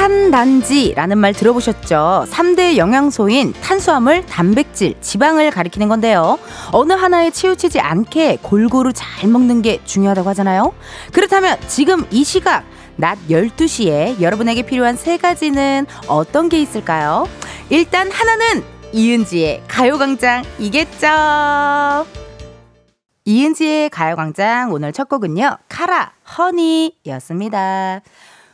탄단지라는 말 들어보셨죠? 3대 영양소인 탄수화물, 단백질, 지방을 가리키는 건데요. 어느 하나에 치우치지 않게 골고루 잘 먹는 게 중요하다고 하잖아요. 그렇다면 지금 이 시각 낮 12시에 여러분에게 필요한 세 가지는 어떤 게 있을까요? 일단 하나는 이은지의 가요광장이겠죠. 이은지의 가요광장 오늘 첫 곡은요. 카라 허니였습니다.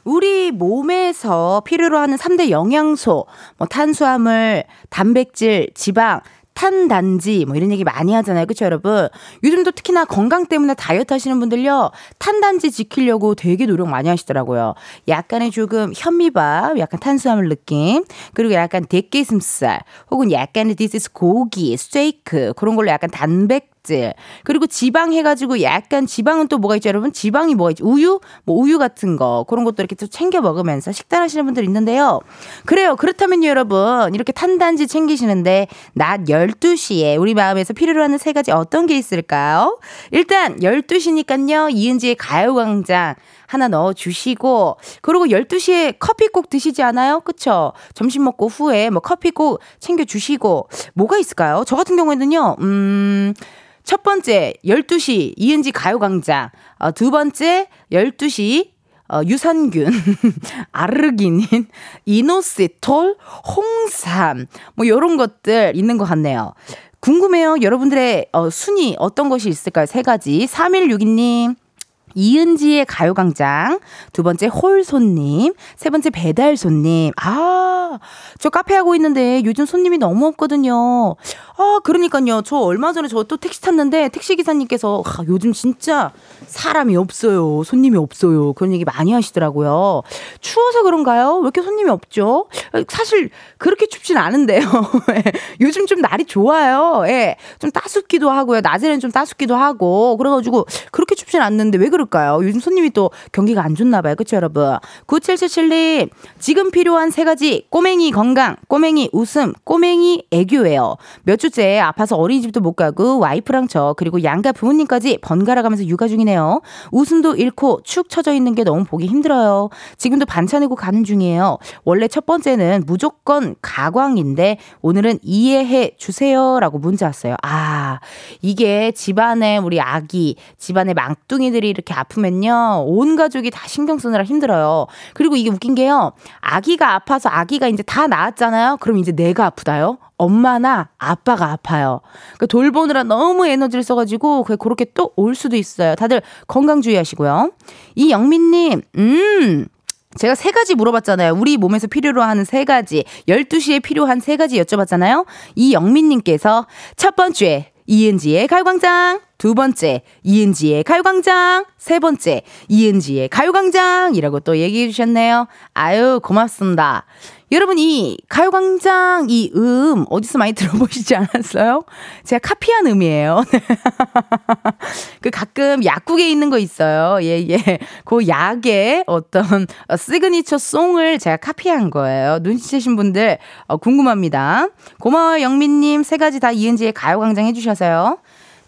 우리 몸에서 필요로 하는 3대 영양소, 뭐 탄수화물, 단백질, 지방, 탄단지 뭐 이런 얘기 많이 하잖아요. 그렇죠, 여러분? 요즘도 특히나 건강 때문에 다이어트 하시는 분들요. 탄단지 지키려고 되게 노력 많이 하시더라고요. 약간의 조금 현미밥, 약간 탄수화물 느낌, 그리고 약간 대게슴살, 혹은 약간의 this 고기, 스테이크 그런 걸로 약간 단백 단백질 그리고 지방 해가지고 약간 지방은 또 뭐가 있죠 여러분 지방이 뭐가 있죠 우유 뭐 우유 같은 거 그런 것도 이렇게 또 챙겨 먹으면서 식단하시는 분들 있는데요 그래요 그렇다면요 여러분 이렇게 탄단지 챙기시는데 낮 12시에 우리 마음에서 필요로 하는 세 가지 어떤 게 있을까요 일단 12시니까요 이은지의 가요광장 하나 넣어 주시고 그리고 12시에 커피 꼭 드시지 않아요? 그쵸? 점심 먹고 후에 뭐 커피 꼭 챙겨 주시고 뭐가 있을까요? 저 같은 경우에는요. 음. 첫 번째 12시 이은지 가요광장. 어, 두 번째 12시 어, 유산균, 아르기닌, 이노시톨, 홍삼, 뭐, 요런 것들 있는 것 같네요. 궁금해요. 여러분들의 어, 순위 어떤 것이 있을까요? 세 가지. 3162님. 이은지의 가요광장. 두 번째 홀 손님. 세 번째 배달 손님. 아, 저 카페 하고 있는데 요즘 손님이 너무 없거든요. 아, 그러니까요. 저 얼마 전에 저 또 택시 탔는데 택시기사님께서 아, 요즘 진짜 사람이 없어요. 손님이 없어요. 그런 얘기 많이 하시더라고요. 추워서 그런가요? 왜 이렇게 손님이 없죠? 사실 그렇게 춥진 않은데요. 예. 요즘 좀 날이 좋아요. 예. 좀 따숩기도 하고요. 낮에는 좀 따숩기도 하고. 그래가지고 그렇게 춥진 않는데 왜 그럴까요? 요즘 손님이 또 경기가 안 좋나 봐요. 그쵸, 여러분? 9777님, 지금 필요한 세 가지. 꼬맹이 건강, 꼬맹이 웃음, 꼬맹이 애교예요. 몇 주째 아파서 어린이집도 못 가고 와이프랑 저 그리고 양가 부모님까지 번갈아 가면서 육아 중이네요. 웃음도 잃고 축 처져 있는 게 너무 보기 힘들어요. 지금도 반찬 내고 가는 중이에요. 원래 첫 번째는 무조건 가광인데 오늘은 이해해 주세요라고 문자 왔어요. 아, 이게 집안에 우리 아기, 집안에 망둥이들이 이렇게 아프면요. 온 가족이 다 신경 쓰느라 힘들어요. 그리고 이게 웃긴 게요. 아기가 아파서 아기가 이제 다 나았잖아요. 그럼 이제 내가 아프다요? 엄마나 아빠가 아파요. 그러니까 돌보느라 너무 에너지를 써가지고 그렇게 또 올 수도 있어요. 다들 건강 주의하시고요. 이영민님, 음. 제가 세 가지 물어봤잖아요. 우리 몸에서 필요로 하는 세 가지. 12시에 필요한 세 가지 여쭤봤잖아요. 이영민님께서 첫 번째, 이은지의 가요광장. 두 번째, 이은지의 가요광장. 세 번째, 이은지의 가요광장이라고 또 얘기해 주셨네요. 아유, 고맙습니다. 여러분 이 가요광장 이 음 어디서 많이 들어보시지 않았어요? 제가 카피한 음이에요. 그 가끔 약국에 있는 거 있어요. 예, 예. 그 약의 어떤 signature song을 제가 카피한 거예요. 눈치채신 분들 어, 궁금합니다. 고마워요 영민님 세 가지 다 이은지의 가요광장 해주셔서요.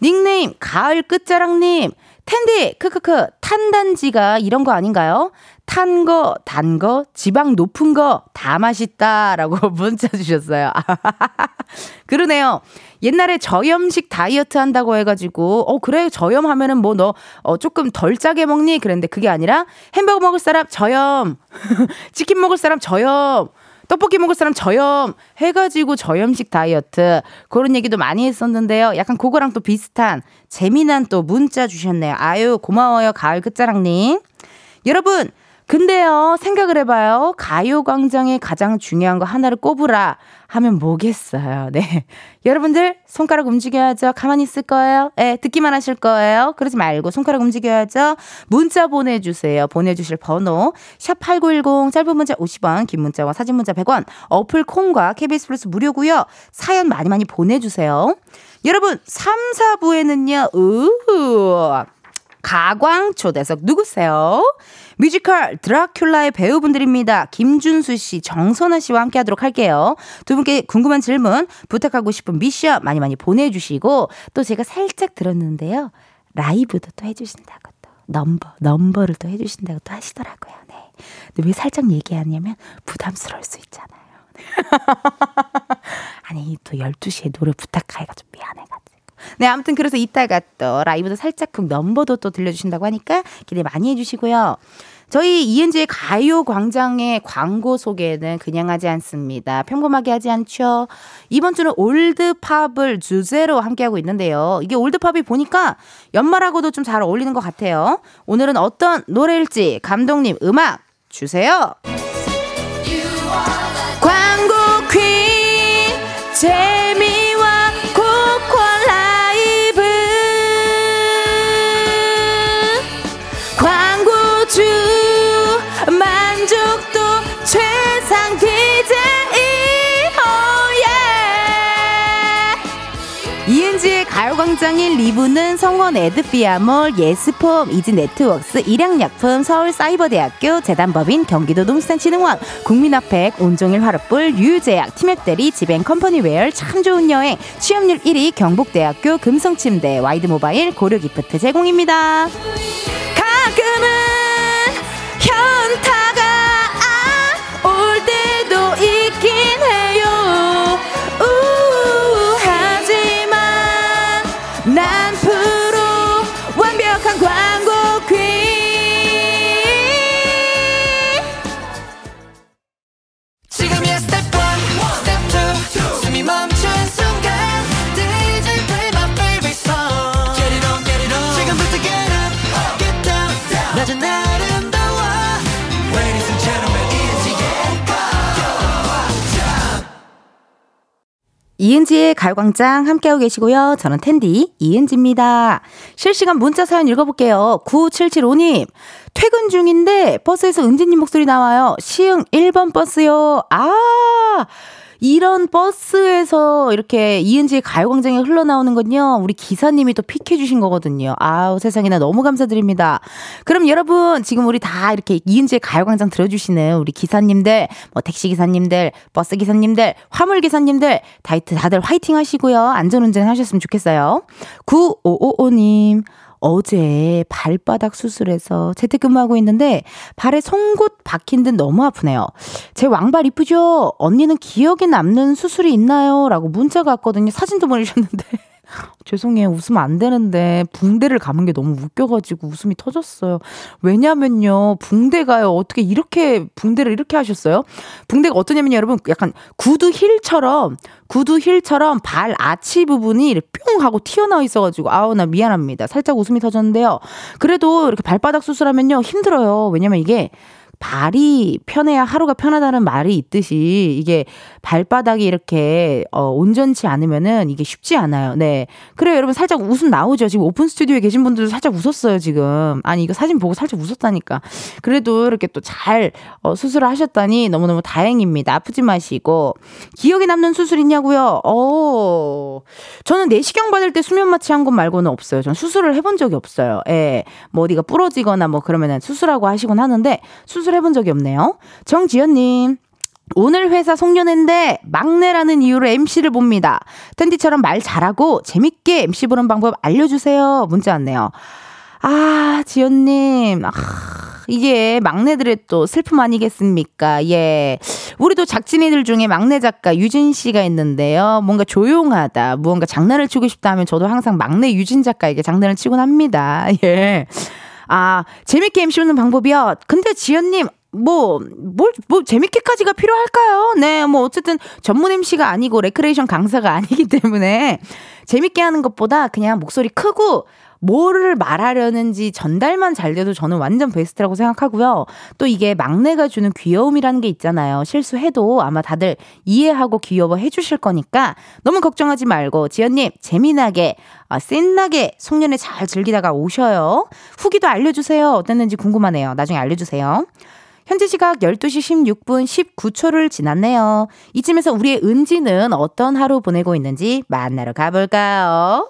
닉네임 가을 끝자락님 텐디 크크크 탄단지가 이런 거 아닌가요? 탄 거, 단 거, 지방 높은 거 다 맛있다라고 문자 주셨어요. 그러네요. 옛날에 저염식 다이어트 한다고 해가지고 어 그래 저염하면은 뭐 너 어, 조금 덜 짜게 먹니? 그랬는데 그게 아니라 햄버거 먹을 사람 저염, 치킨 먹을 사람 저염. 떡볶이 먹을 사람 저염 해가지고 저염식 다이어트 그런 얘기도 많이 했었는데요. 약간 그거랑 또 비슷한 재미난 또 문자 주셨네요. 아유 고마워요 가을 끝자랑님. 여러분 근데요, 생각을 해봐요. 가요광장에 가장 중요한 거 하나를 꼽으라 하면 뭐겠어요. 네. 여러분들, 손가락 움직여야죠. 가만히 있을 거예요. 예, 네, 듣기만 하실 거예요. 그러지 말고 손가락 움직여야죠. 문자 보내주세요. 보내주실 번호. 샵8910, 짧은 문자 50원, 긴 문자와 사진 문자 100원, 어플 콩과 KBS 플러스 무료고요 사연 많이 많이 보내주세요. 여러분, 3, 4부에는요, 우후. 가광 초대석 누구세요? 뮤지컬 드라큘라의 배우분들입니다. 김준수 씨, 정선아 씨와 함께 하도록 할게요. 두 분께 궁금한 질문, 부탁하고 싶은 미션 많이 많이 보내주시고, 또 제가 살짝 들었는데요. 라이브도 또 해주신다고 또, 넘버, 넘버를 또 해주신다고 또 하시더라고요. 네. 근데 왜 살짝 얘기하냐면 부담스러울 수 있잖아요. 아니, 또 12시에 노래 부탁하기가 좀 미안해가지고. 네, 아무튼 그래서 이따가 또 라이브도 살짝 그 넘버도 또 들려주신다고 하니까 기대 많이 해주시고요. 저희 이은지의 가요 광장의 광고 소개는 그냥 하지 않습니다. 평범하게 하지 않죠. 이번 주는 올드팝을 주제로 함께하고 있는데요. 이게 올드팝이 보니까 연말하고도 좀 잘 어울리는 것 같아요. 오늘은 어떤 노래일지 감독님 음악 주세요. 광고 퀸재 가요광장인 리브는 성원 에드피아몰 예스폼 이지네트웍스 일양약품 서울사이버대학교 재단법인 경기도 농수산진흥원 국민아팩 온종일 화롯불 유유제약 티맵대리 지벤컴퍼니웨어 참 좋은 여행. 취업률 1위 경북대학교 금성침대 와이드모바일 고려기프트 제공입니다. 가끔은 이은지의 가요광장 함께하고 계시고요. 저는 텐디 이은지입니다. 실시간 문자 사연 읽어볼게요. 9775님. 퇴근 중인데 버스에서 은지님 목소리 나와요. 시흥 1번 버스요. 아! 이런 버스에서 이렇게 이은지의 가요광장에 흘러나오는 건요. 우리 기사님이 또 픽해주신 거거든요. 아우, 세상에나 너무 감사드립니다. 그럼 여러분, 지금 우리 다 이렇게 이은지의 가요광장 들어주시는 우리 기사님들, 뭐 택시기사님들, 버스기사님들, 화물기사님들, 다이트 다들 화이팅 하시고요. 안전운전 하셨으면 좋겠어요. 9555님. 어제 발바닥 수술해서 재택근무하고 있는데 발에 송곳 박힌 듯 너무 아프네요. 제 왕발 이쁘죠? 언니는 기억에 남는 수술이 있나요? 라고 문자가 왔거든요. 사진도 보내주셨는데. 죄송해요. 웃으면 안 되는데 붕대를 감은 게 너무 웃겨가지고 웃음이 터졌어요. 왜냐면요. 붕대가요. 어떻게 이렇게 붕대를 이렇게 하셨어요? 붕대가 어떠냐면 여러분 약간 구두 힐처럼 구두 힐처럼 발 아치 부분이 뿅 하고 튀어나와 있어가지고 아우 나 미안합니다. 살짝 웃음이 터졌는데요. 그래도 이렇게 발바닥 수술하면요 힘들어요. 왜냐면 이게 발이 편해야 하루가 편하다는 말이 있듯이 이게 발바닥이 이렇게 어, 온전치 않으면은 이게 쉽지 않아요. 네. 그래요, 여러분 살짝 웃음 나오죠. 지금 오픈 스튜디오에 계신 분들도 살짝 웃었어요, 지금. 아니 이거 사진 보고 살짝 웃었다니까. 그래도 이렇게 또 잘 어, 수술을 하셨다니 너무너무 다행입니다. 아프지 마시고 기억에 남는 수술 있냐고요? 어. 저는 내시경 받을 때 수면 마취 한 건 말고는 없어요. 전 수술을 해본 적이 없어요. 예. 뭐 어디가 부러지거나 뭐 그러면은 수술하고 하시곤 하는데 수술 해본 적이 없네요. 정지연님. 오늘 회사 송년회인데 막내라는 이유로 MC를 봅니다. 텐디처럼 말 잘하고 재밌게 MC 보는 방법 알려주세요. 문자 왔네요. 아, 지연님. 아, 이게 막내들의 또 슬픔 아니겠습니까? 예. 우리도 작진이들 중에 막내 작가 유진 씨가 있는데요. 뭔가 조용하다, 무언가 장난을 치고 싶다 하면 저도 항상 막내 유진 작가에게 장난을 치곤 합니다. 예. 아, 재밌게 MC 보는 방법이요? 근데 지연님, 뭐, 뭘, 뭐, 재밌게까지가 필요할까요? 네, 뭐, 어쨌든 전문 MC가 아니고 레크레이션 강사가 아니기 때문에 재밌게 하는 것보다 그냥 목소리 크고 뭐를 말하려는지 전달만 잘 돼도 저는 완전 베스트라고 생각하고요. 또 이게 막내가 주는 귀여움이라는 게 있잖아요. 실수해도 아마 다들 이해하고 귀여워해 주실 거니까 너무 걱정하지 말고 지연님 재미나게 아, 신나게 송년회 잘 즐기다가 오셔요. 후기도 알려주세요. 어땠는지 궁금하네요. 나중에 알려주세요. 현재 시각 12시 16분 19초를 지났네요. 이쯤에서 우리의 은지는 어떤 하루 보내고 있는지 만나러 가볼까요?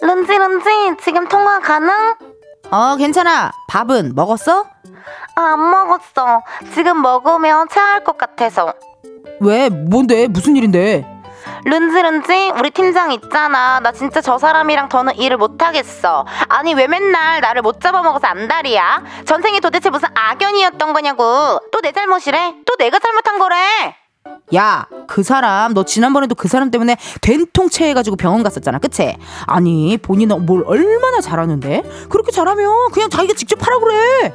른지 른지 지금 통화 가능? 어, 괜찮아. 밥은 먹었어? 아, 안 먹었어. 지금 먹으면 체할 것 같아서. 왜? 뭔데? 무슨 일인데? 른지 른지 우리 팀장 있잖아. 나 진짜 저 사람이랑 더는 일을 못 하겠어. 아니 왜 맨날 나를 못 잡아먹어서 안달이야? 전생에 도대체 무슨 악연이었던 거냐고. 또 내 잘못이래? 또 내가 잘못한 거래? 야, 그 사람 너 지난번에도 그 사람 때문에 된통체 해가지고 병원 갔었잖아, 그치? 아니 본인은 뭘 얼마나 잘하는데 그렇게 잘하면 그냥 자기가 직접 하라 그래.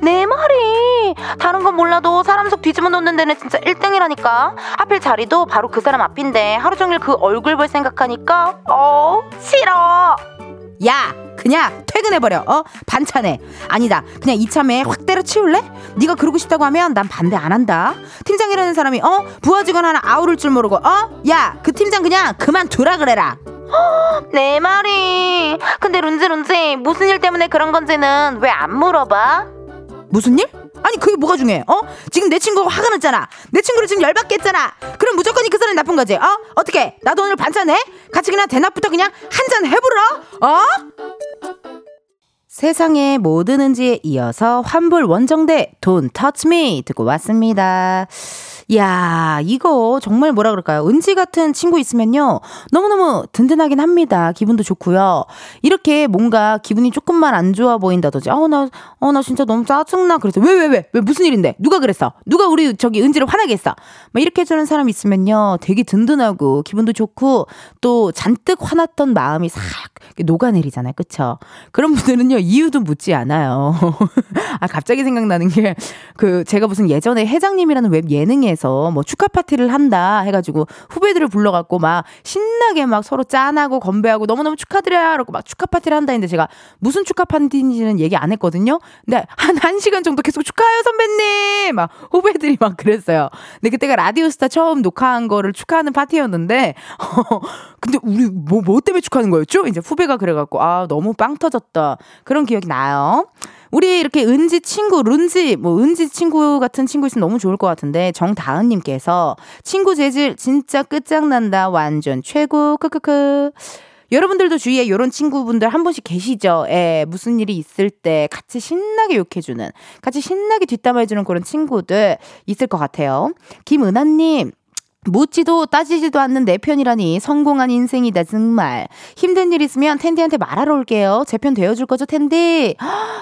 내 말이. 다른 건 몰라도 사람 속 뒤집어 놓는 데는 진짜 1등이라니까. 하필 자리도 바로 그 사람 앞인데 하루 종일 그 얼굴 볼 생각하니까 어 싫어. 야, 그냥 퇴근해버려. 어? 반찬해. 아니다. 그냥 이참에 확 때려치울래? 네가 그러고 싶다고 하면 난 반대 안 한다. 팀장이라는 사람이 어? 부하 직원 하나 아우를 줄 모르고 어? 야, 그 팀장 그냥 그만두라 그래라. 내 말이. 근데 룬지 룬지 무슨 일 때문에 그런 건지는 왜 안 물어봐? 무슨 일? 아니 그게 뭐가 중요해? 어? 지금 내 친구가 화가 났잖아. 내 친구를 지금 열받게 했잖아. 그럼 무조건 그 사람이 나쁜 거지. 어? 어떻게? 나도 오늘 반찬해? 같이 그냥 대낮부터 그냥 한 잔 해보러? 어? 세상의 모든 은지에 이어서 환불 원정대 Touch Me 듣고 왔습니다. 야, 이거 정말 뭐라 그럴까요? 은지 같은 친구 있으면요. 너무너무 든든하긴 합니다. 기분도 좋고요. 이렇게 뭔가 기분이 조금만 안 좋아 보인다든지, 어, 나, 어, 나 진짜 너무 짜증나. 그래서 왜, 왜, 왜? 왜 무슨 일인데? 누가 그랬어? 누가 우리 저기 은지를 화나게 했어? 막 이렇게 해주는 사람 있으면요. 되게 든든하고 기분도 좋고 또 잔뜩 화났던 마음이 싹 녹아내리잖아요. 그쵸? 그런 분들은요. 이유도 묻지 않아요. 아, 갑자기 생각나는 게 그 제가 무슨 예전에 회장님이라는 웹 예능에서 뭐 축하 파티를 한다 해가지고 후배들을 불러갖고 막 신나게 막 서로 짠하고 건배하고 너무너무 축하드려요. 그러고 막 축하 파티를 한다 했는데 제가 무슨 축하 파티인지는 얘기 안 했거든요. 근데 한, 한 시간 정도 계속 축하해요, 선배님! 막 후배들이 막 그랬어요. 근데 그때가 라디오스타 처음 녹화한 거를 축하하는 파티였는데, 어, 근데 우리 뭐, 뭐 때문에 축하하는 거였죠? 이제 후배가 그래갖고, 아, 너무 빵 터졌다. 그런 기억이 나요. 우리 이렇게 은지 친구, 룬지, 뭐, 은지 친구 같은 친구 있으면 너무 좋을 것 같은데, 정다은님께서, 친구 재질 진짜 끝장난다. 완전 최고. 크크크. 여러분들도 주위에 이런 친구분들 한 분씩 계시죠? 예, 무슨 일이 있을 때 같이 신나게 욕해주는, 같이 신나게 뒷담화해주는 그런 친구들 있을 것 같아요. 김은하님, 묻지도 따지지도 않는 내 편이라니 성공한 인생이다 정말. 힘든 일 있으면 텐디한테 말하러 올게요. 제 편 되어줄 거죠 텐디?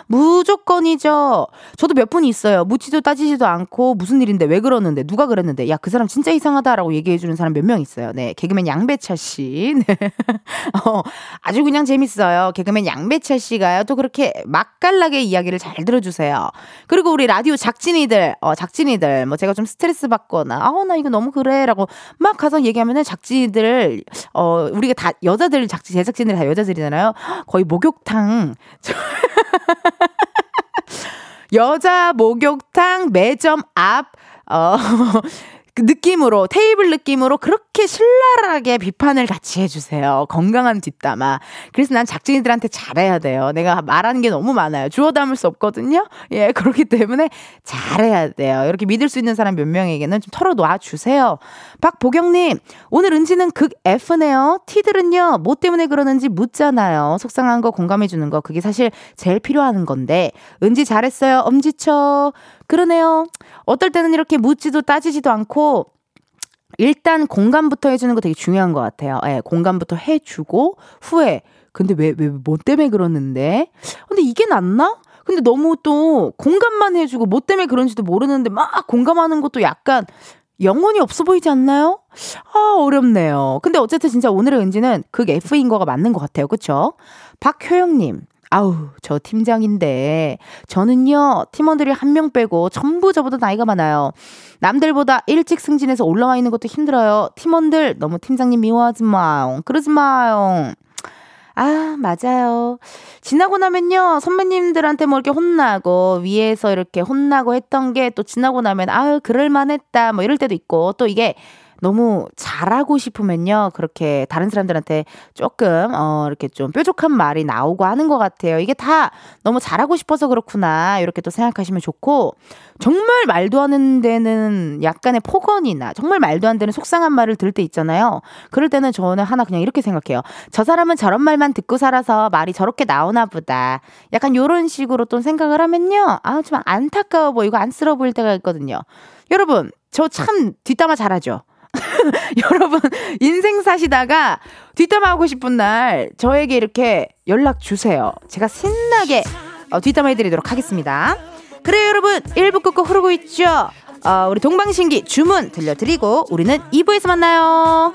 무조건이죠. 저도 몇 분이 있어요. 묻지도 따지지도 않고 무슨 일인데 왜 그러는데 누가 그랬는데 야 그 사람 진짜 이상하다라고 얘기해주는 사람 몇 명 있어요. 네 개그맨 양배차 씨. 네. 어, 아주 그냥 재밌어요. 개그맨 양배차 씨가요. 또 그렇게 맛깔나게 이야기를 잘 들어주세요. 그리고 우리 라디오 작진이들 어 작진이들 뭐 제가 좀 스트레스 받거나 아우 나 이거 너무 그래 라고 막 가서 얘기하면은 작지들, 어, 우리가 다 여자들 작지, 제작진들이 다 여자들이잖아요. 거의 목욕탕. 여자 목욕탕 매점 앞, 어, 그 느낌으로 테이블 느낌으로 그렇게 신랄하게 비판을 같이 해주세요. 건강한 뒷담화. 그래서 난 작진이들한테 잘해야 돼요. 내가 말하는 게 너무 많아요. 주워 담을 수 없거든요. 예, 그렇기 때문에 잘해야 돼요. 이렇게 믿을 수 있는 사람 몇 명에게는 좀 털어놔 주세요. 박보경님, 오늘 은지는 극 F네요. 티들은요, 뭐 때문에 그러는지 묻잖아요. 속상한 거 공감해 주는 거, 그게 사실 제일 필요한 건데, 은지 잘했어요. 엄지쳐. 그러네요. 어떨 때는 이렇게 묻지도 따지지도 않고 일단 공감부터 해주는 거 되게 중요한 것 같아요. 예, 공감부터 해주고 후에 근데 왜 왜 뭐 때문에 그러는데? 근데 이게 낫나? 근데 너무 또 공감만 해주고 뭐 때문에 그런지도 모르는데 막 공감하는 것도 약간 영혼이 없어 보이지 않나요? 아, 어렵네요. 근데 어쨌든 진짜 오늘의 은지는 극 F인 거가 맞는 것 같아요. 그쵸? 박효영님. 아우, 저 팀장인데. 저는요, 팀원들이 한 명 빼고 전부 저보다 나이가 많아요. 남들보다 일찍 승진해서 올라와 있는 것도 힘들어요. 팀원들 너무 팀장님 미워하지 마요. 그러지 마요. 아, 맞아요. 지나고 나면요, 선배님들한테 뭐 이렇게 혼나고, 위에서 이렇게 혼나고 했던 게 또 지나고 나면, 아유, 그럴만 했다. 뭐 이럴 때도 있고, 또 이게 너무 잘하고 싶으면요. 그렇게 다른 사람들한테 조금, 어, 이렇게 좀 뾰족한 말이 나오고 하는 것 같아요. 이게 다 너무 잘하고 싶어서 그렇구나. 이렇게 또 생각하시면 좋고, 정말 말도 안 되는 약간의 폭언이나 정말 말도 안 되는 속상한 말을 들을 때 있잖아요. 그럴 때는 저는 하나 그냥 이렇게 생각해요. 저 사람은 저런 말만 듣고 살아서 말이 저렇게 나오나 보다. 약간 요런 식으로 또 생각을 하면요. 아, 좀 안타까워 보이고 안쓰러워 보일 때가 있거든요. 여러분, 저 참 뒷담화 잘하죠? 여러분, 인생 사시다가 뒷담화 하고 싶은 날 저에게 이렇게 연락 주세요. 제가 신나게 어, 뒷담화 해드리도록 하겠습니다. 그래요, 여러분. 1부 끝곡 흐르고 있죠? 어, 우리 동방신기 주문 들려드리고 우리는 2부에서 만나요.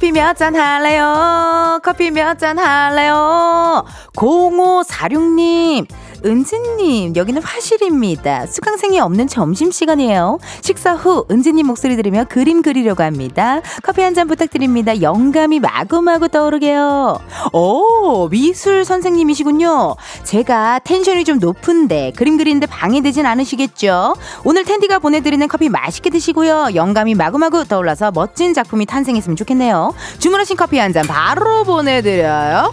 커피 몇 잔 할래요? 커피 몇 잔 할래요? 0546님, 은지님, 여기는 화실입니다. 수강생이 없는 점심시간이에요. 식사 후 은지님 목소리 들으며 그림 그리려고 합니다. 커피 한 잔 부탁드립니다. 영감이 마구마구 떠오르게요. 오, 미술 선생님이시군요. 제가 텐션이 좀 높은데 그림 그리는데 방해되진 않으시겠죠? 오늘 텐디가 보내드리는 커피 맛있게 드시고요. 영감이 마구마구 떠올라서 멋진 작품이 탄생했으면 좋겠네요. 주문하신 커피 한 잔 바로 보내드려요.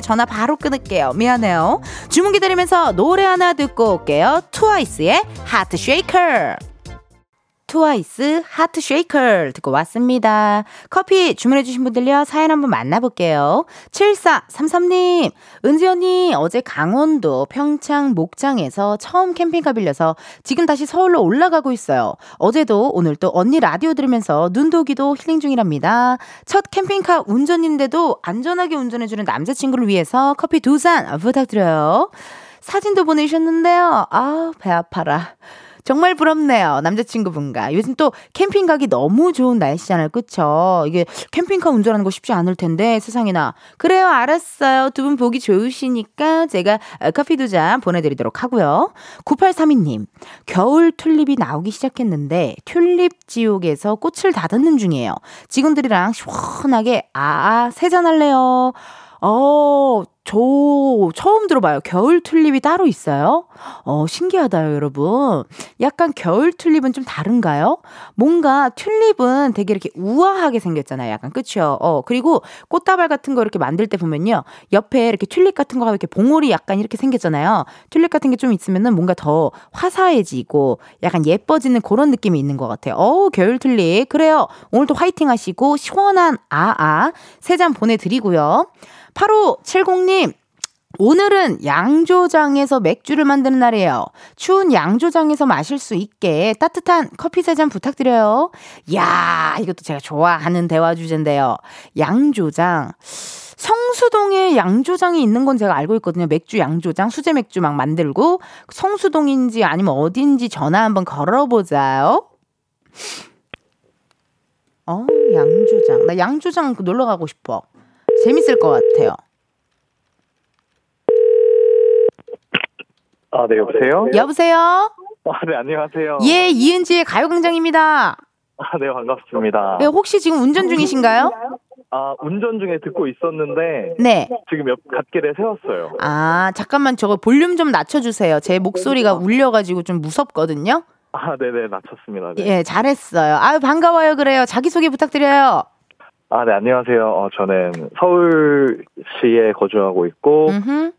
전화 바로 끊을게요. 미안해요. 주문 기다리면서 노래 하나 듣고 올게요. 트와이스의 Heart Shaker. 트와이스 Heart Shaker 듣고 왔습니다. 커피 주문해주신 분들요, 사연 한번 만나볼게요. 7433님, 은지 언니, 어제 강원도 평창 목장에서 처음 캠핑카 빌려서 지금 다시 서울로 올라가고 있어요. 어제도 오늘도 언니 라디오 들으면서 눈도 귀도 힐링 중이랍니다. 첫 캠핑카 운전인데도 안전하게 운전해주는 남자친구를 위해서 커피 두 잔 부탁드려요. 사진도 보내주셨는데요. 아, 배 아파라. 정말 부럽네요. 남자친구분과. 요즘 또 캠핑 가기 너무 좋은 날씨잖아요. 그쵸? 이게 캠핑카 운전하는 거 쉽지 않을 텐데, 세상에나. 그래요, 알았어요. 두 분 보기 좋으시니까 제가 어, 커피 두 잔 보내드리도록 하고요. 9832님, 겨울 튤립이 나오기 시작했는데, 튤립 지옥에서 꽃을 다듬는 중이에요. 직원들이랑 시원하게, 아, 세잔 할래요. 어, 저 처음 들어봐요. 겨울 튤립이 따로 있어요? 어, 신기하다요, 여러분. 약간 겨울 튤립은 좀 다른가요? 뭔가 튤립은 되게 이렇게 우아하게 생겼잖아요. 약간, 그쵸? 어, 그리고 꽃다발 같은 거 이렇게 만들 때 보면요. 옆에 이렇게 튤립 같은 거가 이렇게 봉오리 약간 이렇게 생겼잖아요. 튤립 같은 게 좀 있으면은 뭔가 더 화사해지고 약간 예뻐지는 그런 느낌이 있는 것 같아요. 어 겨울 튤립. 그래요. 오늘도 화이팅 하시고 시원한 아아 세 잔 보내드리고요. 8570님, 오늘은 양조장에서 맥주를 만드는 날이에요. 추운 양조장에서 마실 수 있게 따뜻한 커피 세 잔 부탁드려요. 야 이것도 제가 좋아하는 대화 주제인데요. 양조장. 성수동에 양조장이 있는 건 제가 알고 있거든요. 맥주 양조장, 수제 맥주 막 만들고 성수동인지 아니면 어딘지 전화 한번 걸어보자요. 어, 양조장. 나 양조장 놀러 가고 싶어. 재밌을 것 같아요. 아, 네, 여보세요? 여보세요? 아, 네, 안녕하세요. 예, 이은지의 가요광장입니다. 아, 네, 반갑습니다. 예, 혹시 지금 운전 중이신가요? 아, 운전 중에 듣고 있었는데 네. 지금 옆 갓길에 세웠어요. 아, 잠깐만 저거 볼륨 좀 낮춰주세요. 제 목소리가 울려가지고 좀 무섭거든요. 아, 네네, 낮췄습니다. 네. 예, 잘했어요. 아유, 반가워요. 그래요. 자기소개 부탁드려요. 아, 네, 안녕하세요. 어, 저는 서울시에 거주하고 있고, 음흠.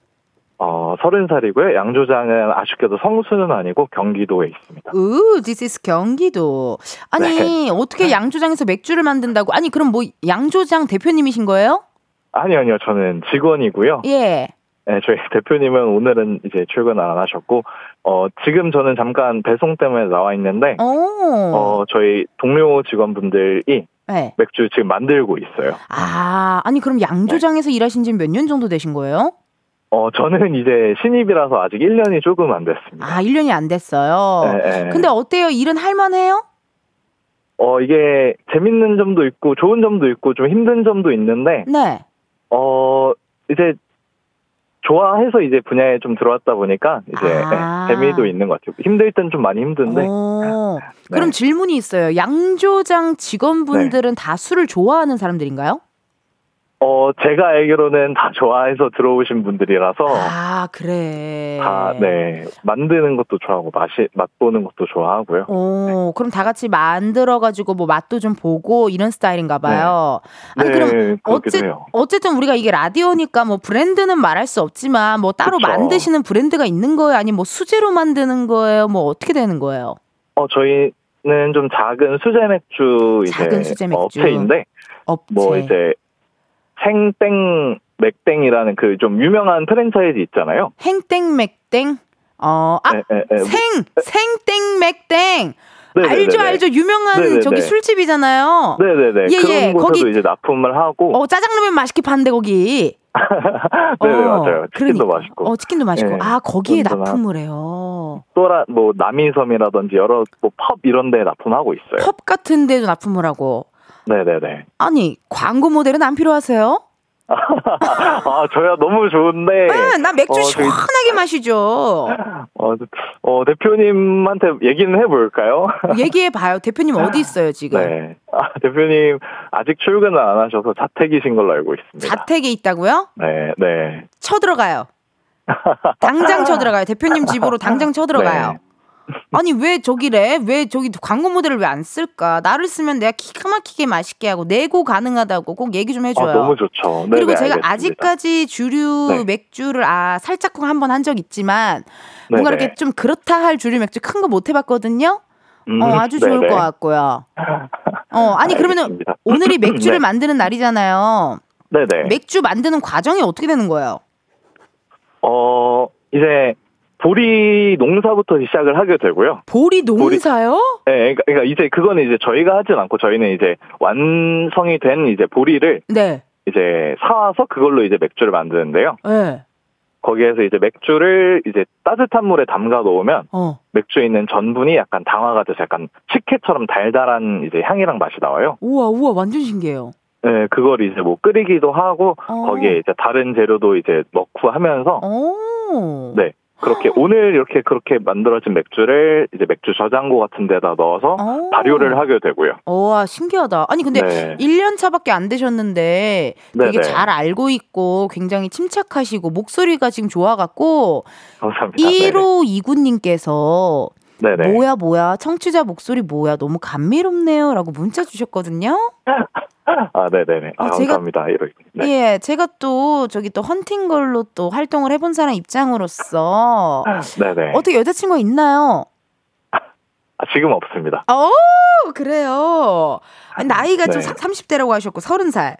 어, 서른 살이고요. 양조장은 아쉽게도 성수는 아니고 경기도에 있습니다. 으, this is 경기도. 아니, 네. 어떻게 양조장에서 맥주를 만든다고? 아니, 그럼 뭐 양조장 대표님이신 거예요? 아니요, 아니요. 저는 직원이고요. 예. 네, 저희 대표님은 오늘은 이제 출근 안 하셨고, 어, 지금 저는 잠깐 배송 때문에 나와 있는데, 오. 어, 저희 동료 직원분들이 네. 맥주 지금 만들고 있어요. 아, 아니, 그럼 양조장에서 일하신 지 몇 년 정도 되신 거예요? 어, 저는 이제 신입이라서 아직 1년이 조금 안 됐습니다. 아, 1년이 안 됐어요. 네, 네. 근데 어때요? 일은 할만해요? 어, 이게 재밌는 점도 있고, 좋은 점도 있고, 좀 힘든 점도 있는데, 네. 어, 이제, 좋아해서 이제 분야에 좀 들어왔다 보니까, 이제, 아. 네, 재미도 있는 것 같아요. 힘들 땐 좀 많이 힘든데, 오, 네. 그럼 질문이 있어요. 양조장 직원분들은 다 술을 좋아하는 사람들인가요? 어, 제가 알기로는 다 좋아해서 들어오신 분들이라서, 아, 그래. 다, 네, 만드는 것도 좋아하고, 맛이, 맛보는 것도 좋아하고요. 오, 그럼 다 같이 만들어가지고 뭐 맛도 좀 보고 이런 스타일인가 봐요. 아니, 네, 그럼 어째, 해요. 어쨌든 우리가 이게 라디오니까 뭐 브랜드는 말할 수 없지만 뭐 따로 그쵸. 만드시는 브랜드가 있는 거예요? 아니면 뭐 수제로 만드는 거예요? 뭐 어떻게 되는 거예요? 어, 저희는 좀 작은 수제 맥주, 이제, 작은 수제 맥주. 업체인데, 업체. 뭐 이제 생땡 맥땡이라는 그 좀 유명한 프랜차이즈 있잖아요. 행땡 맥땡. 어, 아, 네, 네, 네. 생, 생땡 맥땡. 네네네네. 알죠, 알죠. 유명한 네네네. 저기 술집이잖아요. 네네네. 예, 그런 예. 거기- 이제 납품을 하고. 어, 짜장라면 맛있게 파는데 거기. 네네 어, 맞아요. 치킨도 그러니까. 맛있고. 어, 치킨도 맛있고. 네. 아, 거기에 납품을 해요. 또라 뭐 남이섬이라든지 여러 뭐 펍 이런 데 납품하고 있어요. 펍 같은 데도 납품을 하고. 네네네. 아니, 광고 모델은 안 필요하세요? 아 저야 너무 좋은데. 네, 나 맥주 어, 저희- 시원하게 마시죠. 어, 어 대표님한테 얘기는 해볼까요? 얘기해 봐요. 대표님 어디 있어요, 지금? 네. 아, 대표님 아직 출근을 안 하셔서 자택이신 걸로 알고 있습니다. 자택에 있다고요? 네, 네. 쳐들어가요. 당장 쳐들어가요. 대표님 집으로 당장 쳐들어가요. 네. 아니 왜 저기래? 왜 저기 광고 모델을 왜 안 쓸까? 나를 쓰면 내가 기가 막히게 맛있게 하고 내고 가능하다고 꼭 얘기 좀 해줘요. 아, 너무 좋죠. 네, 그리고 네, 제가 알겠습니다. 아직까지 주류 네. 맥주를 아 살짝 한번 한 적 있지만 네, 뭔가 네. 이렇게 좀 그렇다 할 주류 맥주 큰 거 못 해봤거든요. 음, 어 아주 좋을 네네. 것 같고요. 어 아니 그러면은 알겠습니다. 오늘이 맥주를 네. 만드는 날이잖아요. 네네. 맥주 만드는 과정이 어떻게 되는 거예요? 어, 이제 보리 농사부터 시작을 하게 되고요. 보리 농사요? 네, 그러니까, 그러니까 이제 그거는 이제 저희가 하진 않고 저희는 이제 완성이 된 이제 보리를 네. 이제 사와서 그걸로 이제 맥주를 만드는데요. 네. 거기에서 이제 맥주를 이제 따뜻한 물에 담가 놓으면 어. 맥주에 있는 전분이 약간 당화가 돼서 약간 식혜처럼 달달한 이제 향이랑 맛이 나와요. 우와 우와 완전 신기해요. 네, 그걸 이제 뭐 끓이기도 하고 어. 거기에 이제 다른 재료도 이제 넣고 하면서 오. 네. 그렇게 오늘 이렇게 그렇게 만들어진 맥주를 이제 맥주 저장고 같은 데다 넣어서 어. 발효를 하게 되고요. 와 신기하다. 아니 근데 네. 1년 차밖에 안 되셨는데 되게 네네. 잘 알고 있고 굉장히 침착하시고 목소리가 지금 좋아갖고 감사합니다. 1호 이구님께서 네네. 뭐야 뭐야 청취자 목소리 뭐야 너무 감미롭네요라고 문자 주셨거든요. 아, 네네네. 아, 어, 제가- 감사합니다. 네. 예, 제가 또 저기 또 헌팅 걸로 또 활동을 해본 사람 입장으로서 네네. 어떻게 여자친구가 있나요? 아, 지금 없습니다. 오 그래요. 나이가 좀 네. 30대라고 하셨고 30살.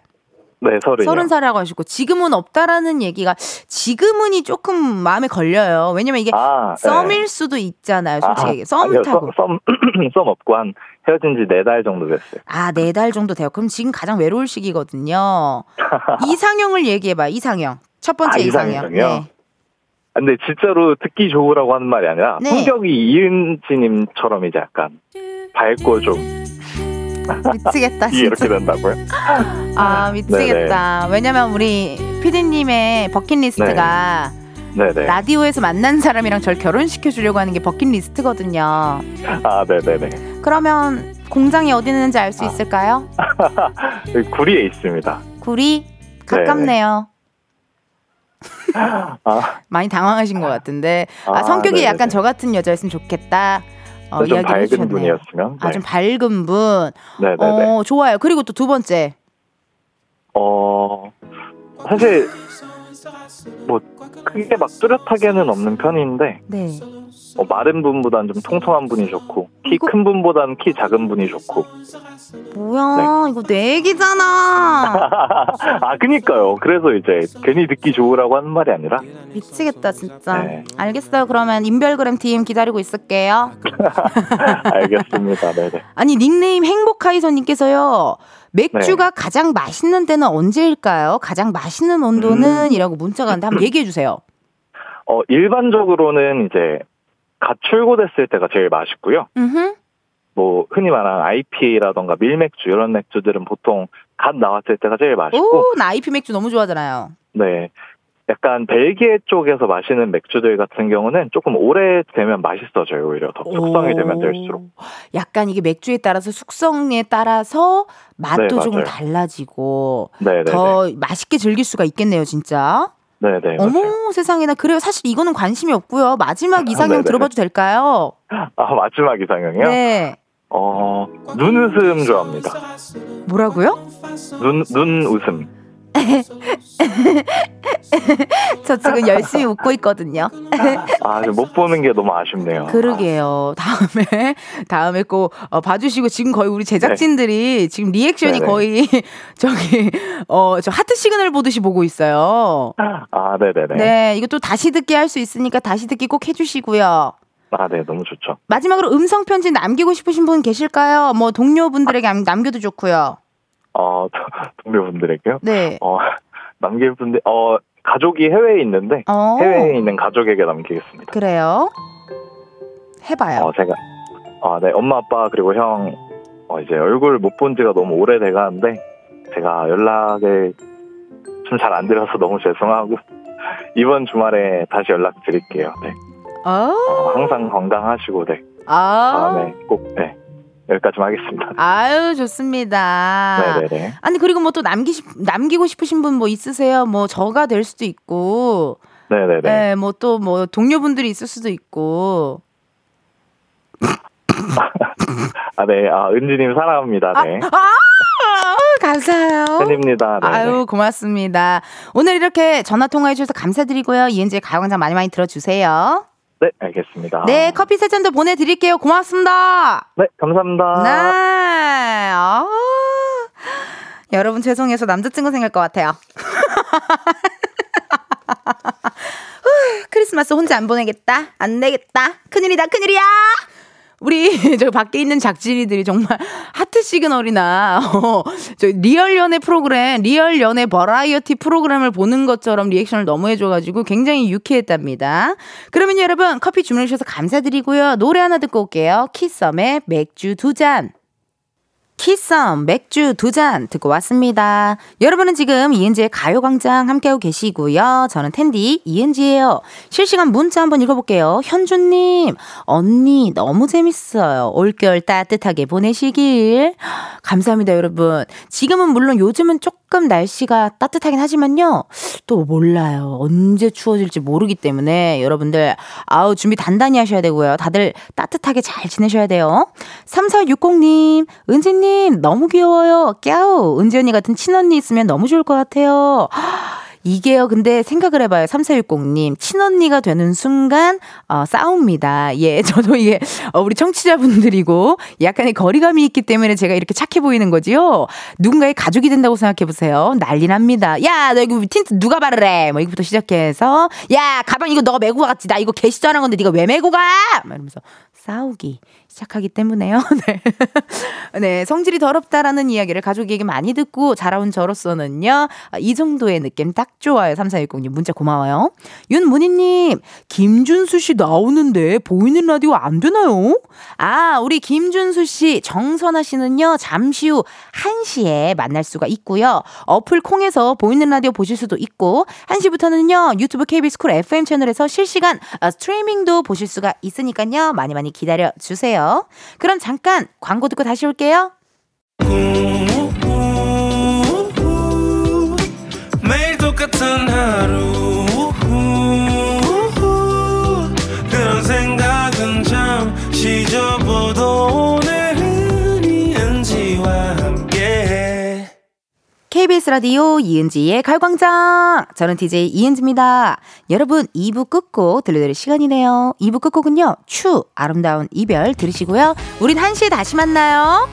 네, 서른이요. 서른 살이라고 하시고 지금은 없다라는 얘기가 지금은이 조금 마음에 걸려요. 왜냐면 이게 아, 썸일 수도 있잖아요. 솔직히 아, 썸 아니요, 타고 썸, 썸, 썸 없고 한 헤어진 지 네 달 정도 됐어요. 아 네 달 정도 돼요. 그럼 지금 가장 외로울 시기거든요. 이상형을 얘기해봐. 이상형 첫 번째 아, 이상형. 이상형이요? 네. 아, 근데 진짜로 듣기 좋으라고 하는 말이 아니라 네. 성격이 이은지님처럼 이제 약간 밝고 좀 미치겠다 이게 이렇게. 된다고요? 아 미치겠다. 왜냐면 우리 피디님의 버킷리스트가 네네. 라디오에서 만난 사람이랑 절 결혼시켜 주려고 하는 게 버킷리스트거든요. 아, 네네네. 그러면 공장이 어디 있는지 알 수 있을까요? 구리에 있습니다. 구리 가깝네요. 아, 많이 당황하신 것 같은데 아, 아, 성격이 네네네. 약간 저 같은 여자였으면 좋겠다. 어, 좀 밝은 해주셨네요. 분이었으면. 아, 좀 밝은 분. 네네네. 어, 좋아요. 그리고 또 두 번째. 어, 사실, 뭐, 크게 막 뚜렷하게는 없는 편인데, 네. 어, 마른 분보다는 좀 통통한 분이 좋고, 키 큰 분보다는 키 작은 분이 좋고. 뭐야, 이거 내 얘기잖아. 아, 그니까요. 그래서 이제, 괜히 듣기 좋으라고 하는 말이 아니라, 미치겠다, 진짜. 네. 알겠어요. 그러면 인별그램 DM 기다리고 있을게요. 알겠습니다. 네네. 아니, 닉네임 행복하이선님께서요. 맥주가 네. 가장 맛있는 때는 언제일까요? 가장 맛있는 온도는? 이라고 문자가 왔는데 한번 얘기해 주세요. 어, 일반적으로는 이제, 갓 출고됐을 때가 제일 맛있고요. 음흠. 뭐, 흔히 말하는 IPA라던가 밀맥주, 이런 맥주들은 보통 갓 나왔을 때가 제일 맛있고, 오, 나 IP 맥주 너무 좋아하잖아요. 네. 약간 벨기에 쪽에서 마시는 맥주들 같은 경우는 조금 오래 되면 맛있어져요, 오히려. 더 숙성이 되면 될수록. 오, 약간 이게 맥주에 따라서 숙성에 따라서 맛도 네, 조금 맞아요. 달라지고 네네네. 더 맛있게 즐길 수가 있겠네요, 진짜. 네네. 어머 맞아요. 세상에나 그래요. 사실 이거는 관심이 없고요. 마지막 이상형 네네. 들어봐도 될까요? 아, 마지막 이상형이요? 네. 어, 눈웃음 좋아합니다. 뭐라고요? 눈, 눈웃음. 저 지금 열심히 웃고 있거든요. 아, 지금 못 보는 게 너무 아쉽네요. 그러게요. 다음에 다음에 꼭 어, 봐주시고 지금 거의 우리 제작진들이 지금 리액션이 네네. 거의 저기 어저 하트 시그널 보듯이 보고 있어요. 아, 네네네. 네, 이것도 다시 듣기 할 수 있으니까 다시 듣기 꼭 해주시고요. 아, 네, 너무 좋죠. 마지막으로 음성 편지 남기고 싶으신 분 계실까요? 뭐 동료분들에게 남- 남겨도 좋고요. 어, 동료분들에게요? 네. 어, 남길 분들, 어, 가족이 해외에 있는데, 어. 해외에 있는 가족에게 남기겠습니다. 그래요. 해봐요. 어, 제가, 아, 네, 엄마, 아빠, 그리고 형, 어, 이제 얼굴 못 본 지가 너무 오래돼 가는데, 제가 연락을 좀 잘 안 드려서 너무 죄송하고, 이번 주말에 다시 연락드릴게요. 네. 어. 어, 항상 건강하시고, 네. 아. 다음에 꼭, 네. 여기까지만 하겠습니다. 아유 좋습니다. 네네네. 아니 그리고 뭐 또 남기시 남기고 싶으신 분 뭐 있으세요? 뭐 저가 될 수도 있고, 네네네. 네, 뭐 또 뭐 동료분들이 있을 수도 있고. 아, 네. 아, 은지님 사랑합니다. 네. 아 감사해요. 팬입니다. 네. 아유 고맙습니다. 오늘 이렇게 전화 통화해 주셔서 감사드리고요. 이은지의 가요광장 많이 많이 들어주세요. 네, 알겠습니다. 네 커피 세 잔도 보내드릴게요. 고맙습니다. 네, 감사합니다. 네. 아, 여러분 죄송해서 남자친구 생길 것 같아요. 후, 크리스마스 혼자 안 보내겠다. 안 되겠다. 큰일이다, 큰일이야. 우리 저 밖에 있는 작진이들이 정말 하트 시그널이나 어, 저 리얼 연애 프로그램, 리얼 연애 버라이어티 프로그램을 보는 것처럼 리액션을 너무 해줘가지고 굉장히 유쾌했답니다. 그러면 여러분 커피 주문해 주셔서 감사드리고요. 노래 하나 듣고 올게요. 키썸의 맥주 두 잔. 키썸 맥주 두 잔 듣고 왔습니다. 여러분은 지금 이은지의 가요광장 함께하고 계시고요. 저는 텐디 이은지예요. 실시간 문자 한번 읽어볼게요. 현주님, 언니 너무 재밌어요. 올겨울 따뜻하게 보내시길. 감사합니다, 여러분. 지금은 물론 요즘은 조금 날씨가 따뜻하긴 하지만요. 또 몰라요. 언제 추워질지 모르기 때문에 여러분들 아우 준비 단단히 하셔야 되고요. 다들 따뜻하게 잘 지내셔야 돼요. 3460님, 은지님 너무 귀여워요. 깨우. 은지 언니 같은 친언니 있으면 너무 좋을 것 같아요. 이게요, 근데 생각을 해봐요. 3460님. 친언니가 되는 순간, 어, 싸웁니다. 예, 저도 이게, 어, 우리 청취자분들이고, 약간의 거리감이 있기 때문에 제가 이렇게 착해 보이는 거지요. 누군가의 가족이 된다고 생각해보세요. 난리 납니다. 야, 너 이거 틴트 누가 바르래? 뭐, 이거부터 시작해서, 야, 가방 이거 너가 메고 갔지. 나 이거 개시도 안 한 건데 네가 왜 메고 가? 막 이러면서 싸우기 시작하기 때문에요. 네. 네, 성질이 더럽다라는 이야기를 가족에게 많이 듣고 자라온 저로서는요. 아, 이 정도의 느낌 딱 좋아요. 3460님 문자 고마워요. 윤문희님, 김준수 씨 나오는데 보이는 라디오 안 되나요? 아, 우리 김준수 씨, 정선아 씨는요. 잠시 후 1시에 만날 수가 있고요. 어플 콩에서 보이는 라디오 보실 수도 있고 1시부터는요. 유튜브 KBS Cool FM 채널에서 실시간 어, 스트리밍도 보실 수가 있으니까요. 많이 많이 기다려 주세요. 그럼 잠깐 광고 듣고 다시 올게요. 매일 똑같은 하루 KBS 라디오 이은지의 가요광장. 저는 DJ 이은지입니다. 여러분, 2부 끝곡 들려드릴 시간이네요. 2부 끝곡은요, 추, 아름다운 이별 들으시고요. 우린 1시에 다시 만나요.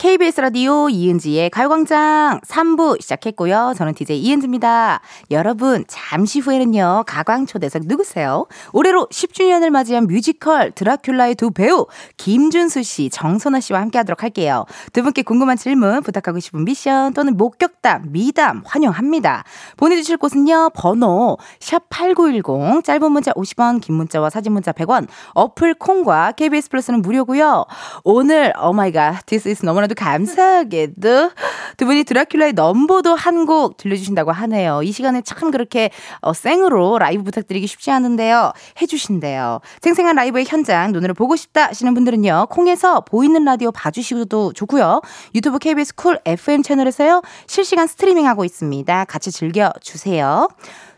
KBS 라디오 이은지의 가요광장 3부 시작했고요. 저는 DJ 이은지입니다. 여러분, 잠시 후에는요, 가광초대석 누구세요? 올해로 10주년을 맞이한 뮤지컬 드라큘라의 두 배우, 김준수 씨, 정선아 씨와 함께 하도록 할게요. 두 분께 궁금한 질문, 부탁하고 싶은 미션 또는 목격담, 미담 환영합니다. 보내주실 곳은요, 번호, 샵8910, 짧은 문자 50원, 긴 문자와 사진 문자 100원, 어플 콩과 KBS 플러스는 무료고요. 오늘, oh my god, this is 너무나도 감사하게도 두 분이 드라큘라의 넘버도 한 곡 들려주신다고 하네요. 이 시간에 참 그렇게 어, 생으로 라이브 부탁드리기 쉽지 않은데요. 해주신대요. 생생한 라이브의 현장 눈으로 보고 싶다 하시는 분들은요. 콩에서 보이는 라디오 봐주시고도 좋고요. 유튜브 KBS Cool FM 채널에서요. 실시간 스트리밍하고 있습니다. 같이 즐겨주세요.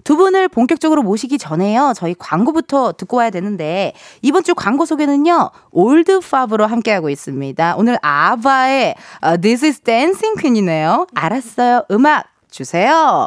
두 분을 본격적으로 모시기 전에요. 저희 광고부터 듣고 와야 되는데 이번 주 광고 소개는요. 올드 팝으로 함께하고 있습니다. 오늘 아바의 어, This is Dancing Queen이네요. 알았어요. 음악 주세요.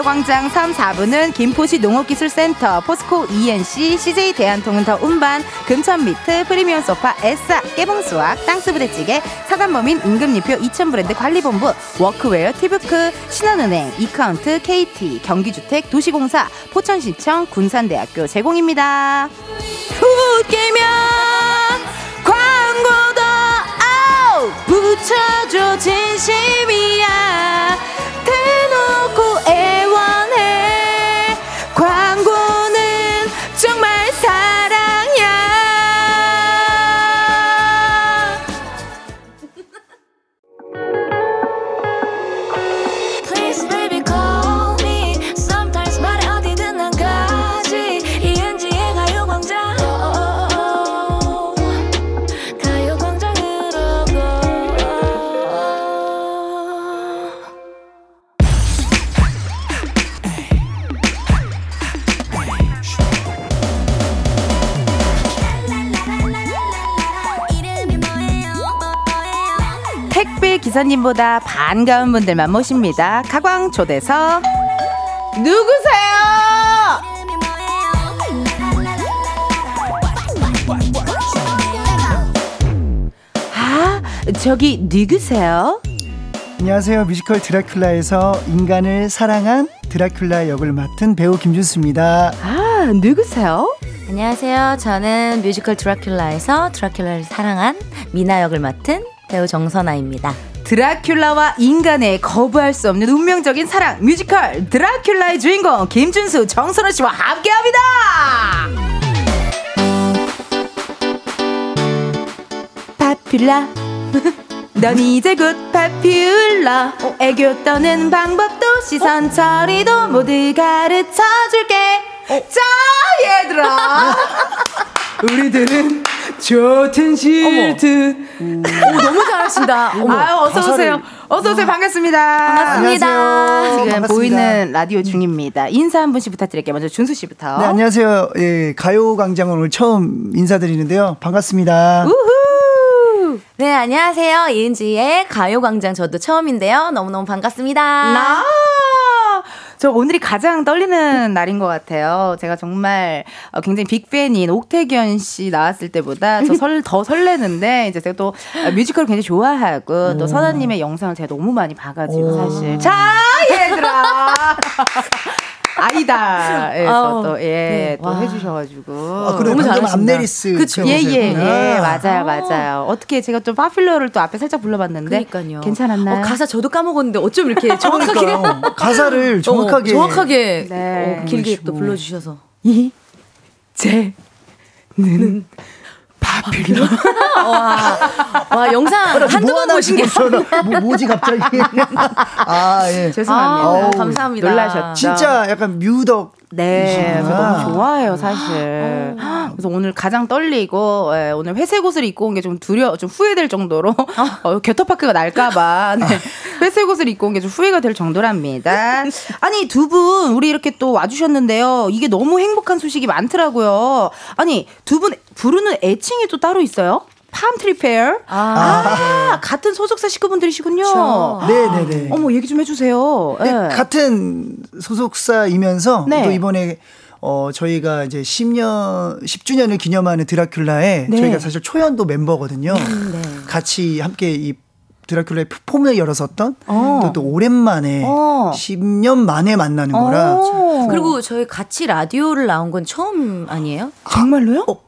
가요광장 3, 4부는 김포시 농업기술센터, 포스코 ENC, CJ 대한통운 더 운반, 금천미트, 프리미엄 소파, 에싸, 깨봉수학, 땅스부대찌개, 사단법인 임금님표 이천 브랜드 관리본부, workwear, 티뷰크, 신한은행, 이카운트, KT, 경기주택, 도시공사, 포천시청, 군산대학교 제공입니다. 웃기면 광고도 아우 붙여줘 진심이야 대놓고 애 기사님보다 반가운 분들만 모십니다 가광 초대석 누구세요? 아 저기 누구세요? 안녕하세요. 뮤지컬 드라큘라에서 인간을 사랑한 드라큘라 역을 맡은 배우 김준수입니다. 아 누구세요? 안녕하세요. 저는 뮤지컬 드라큘라에서 드라큘라를 사랑한 미나 역을 맡은 배우 정선아입니다. 드라큘라와 인간의 거부할 수 없는 운명적인 사랑 뮤지컬 드라큘라의 주인공 김준수 정선호 씨와 함께합니다. 파퓰라. 넌 이제 곧 파퓰라. 애교 떠는 방법도 시선 처리도 모두 가르쳐 줄게. 자 얘들아. 우리들은 좋든 싫든 너무 잘하신다. 아유 어서 오세요. 어서 오세요. 반갑습니다. 반갑습니다. 안녕하세요. 지금 반갑습니다. 보이는 라디오 중입니다. 인사 한 분씩 부탁드릴게요. 먼저 준수 씨부터. 네, 안녕하세요. 예, 가요광장 오늘 처음 인사드리는데요. 반갑습니다. 우후. 네, 안녕하세요. 이은지의 가요광장 저도 처음인데요. 너무너무 반갑습니다. 나! 저 오늘이 가장 떨리는 날인 것 같아요. 제가 정말 어, 굉장히 big fan인 옥택연 씨 나왔을 때보다 저 설, 더 설레는데, 이제 제가 또 어, 뮤지컬 굉장히 좋아하고, 또 선아님의 영상을 제가 너무 많이 봐가지고, 사실. 자, 얘들아! 아이다에서 아우, 또, 예, 네, 또 와. 해주셔가지고. 아, 그래 너무 잘하신다. 암네리스 그쵸. 예, 예, 배우셨구나. 예. 맞아요, 맞아요. 어떻게 제가 좀 Popular를 또 앞에 살짝 불러봤는데. 그러니까요. 괜찮았나요? 어, 가사 저도 까먹었는데 어쩜 이렇게 정확하게. 가사를 정확하게 어, 정확하게 네. 어, 길게. 또 불러주셔서 이, 제, 는, 파필러. 와, 와 영상 한두 뭐 번 보신 게 뭐, 뭐지 갑자기 아 예. 죄송합니다. 아, 감사합니다. 놀라셨죠? 진짜 약간 뮤덕 네, 저. 너무 좋아해요, 사실. 그래서 오늘 가장 떨리고, 예, 오늘 회색 옷을 입고 온 게 좀 두려, 좀 후회될 정도로, 어, 겨터파크가 날까봐, 네, 회색 옷을 입고 온 게 좀 후회가 될 정도랍니다. 아니, 두 분, 우리 이렇게 또 와주셨는데요. 이게 너무 행복한 소식이 많더라고요. 아니, 두 분 부르는 애칭이 또 따로 있어요? palm tree pair? 아, 같은 소속사 식구분들이시군요. 그쵸. 네네 네. 어머, 얘기 좀 해주세요. 네, 예. 같은 소속사이면서 네. 또 이번에 어 저희가 이제 10년 10주년을 기념하는 드라큘라에 네. 저희가 사실 초연도 멤버거든요. 네. 같이 함께 이 드라큘라의 폼을 열었었던 어. 또, 또 오랜만에 어. 10년 만에 만나는 거라 어. 그리고 저희 같이 라디오를 나온 건 처음 아니에요? 정말로요? 어,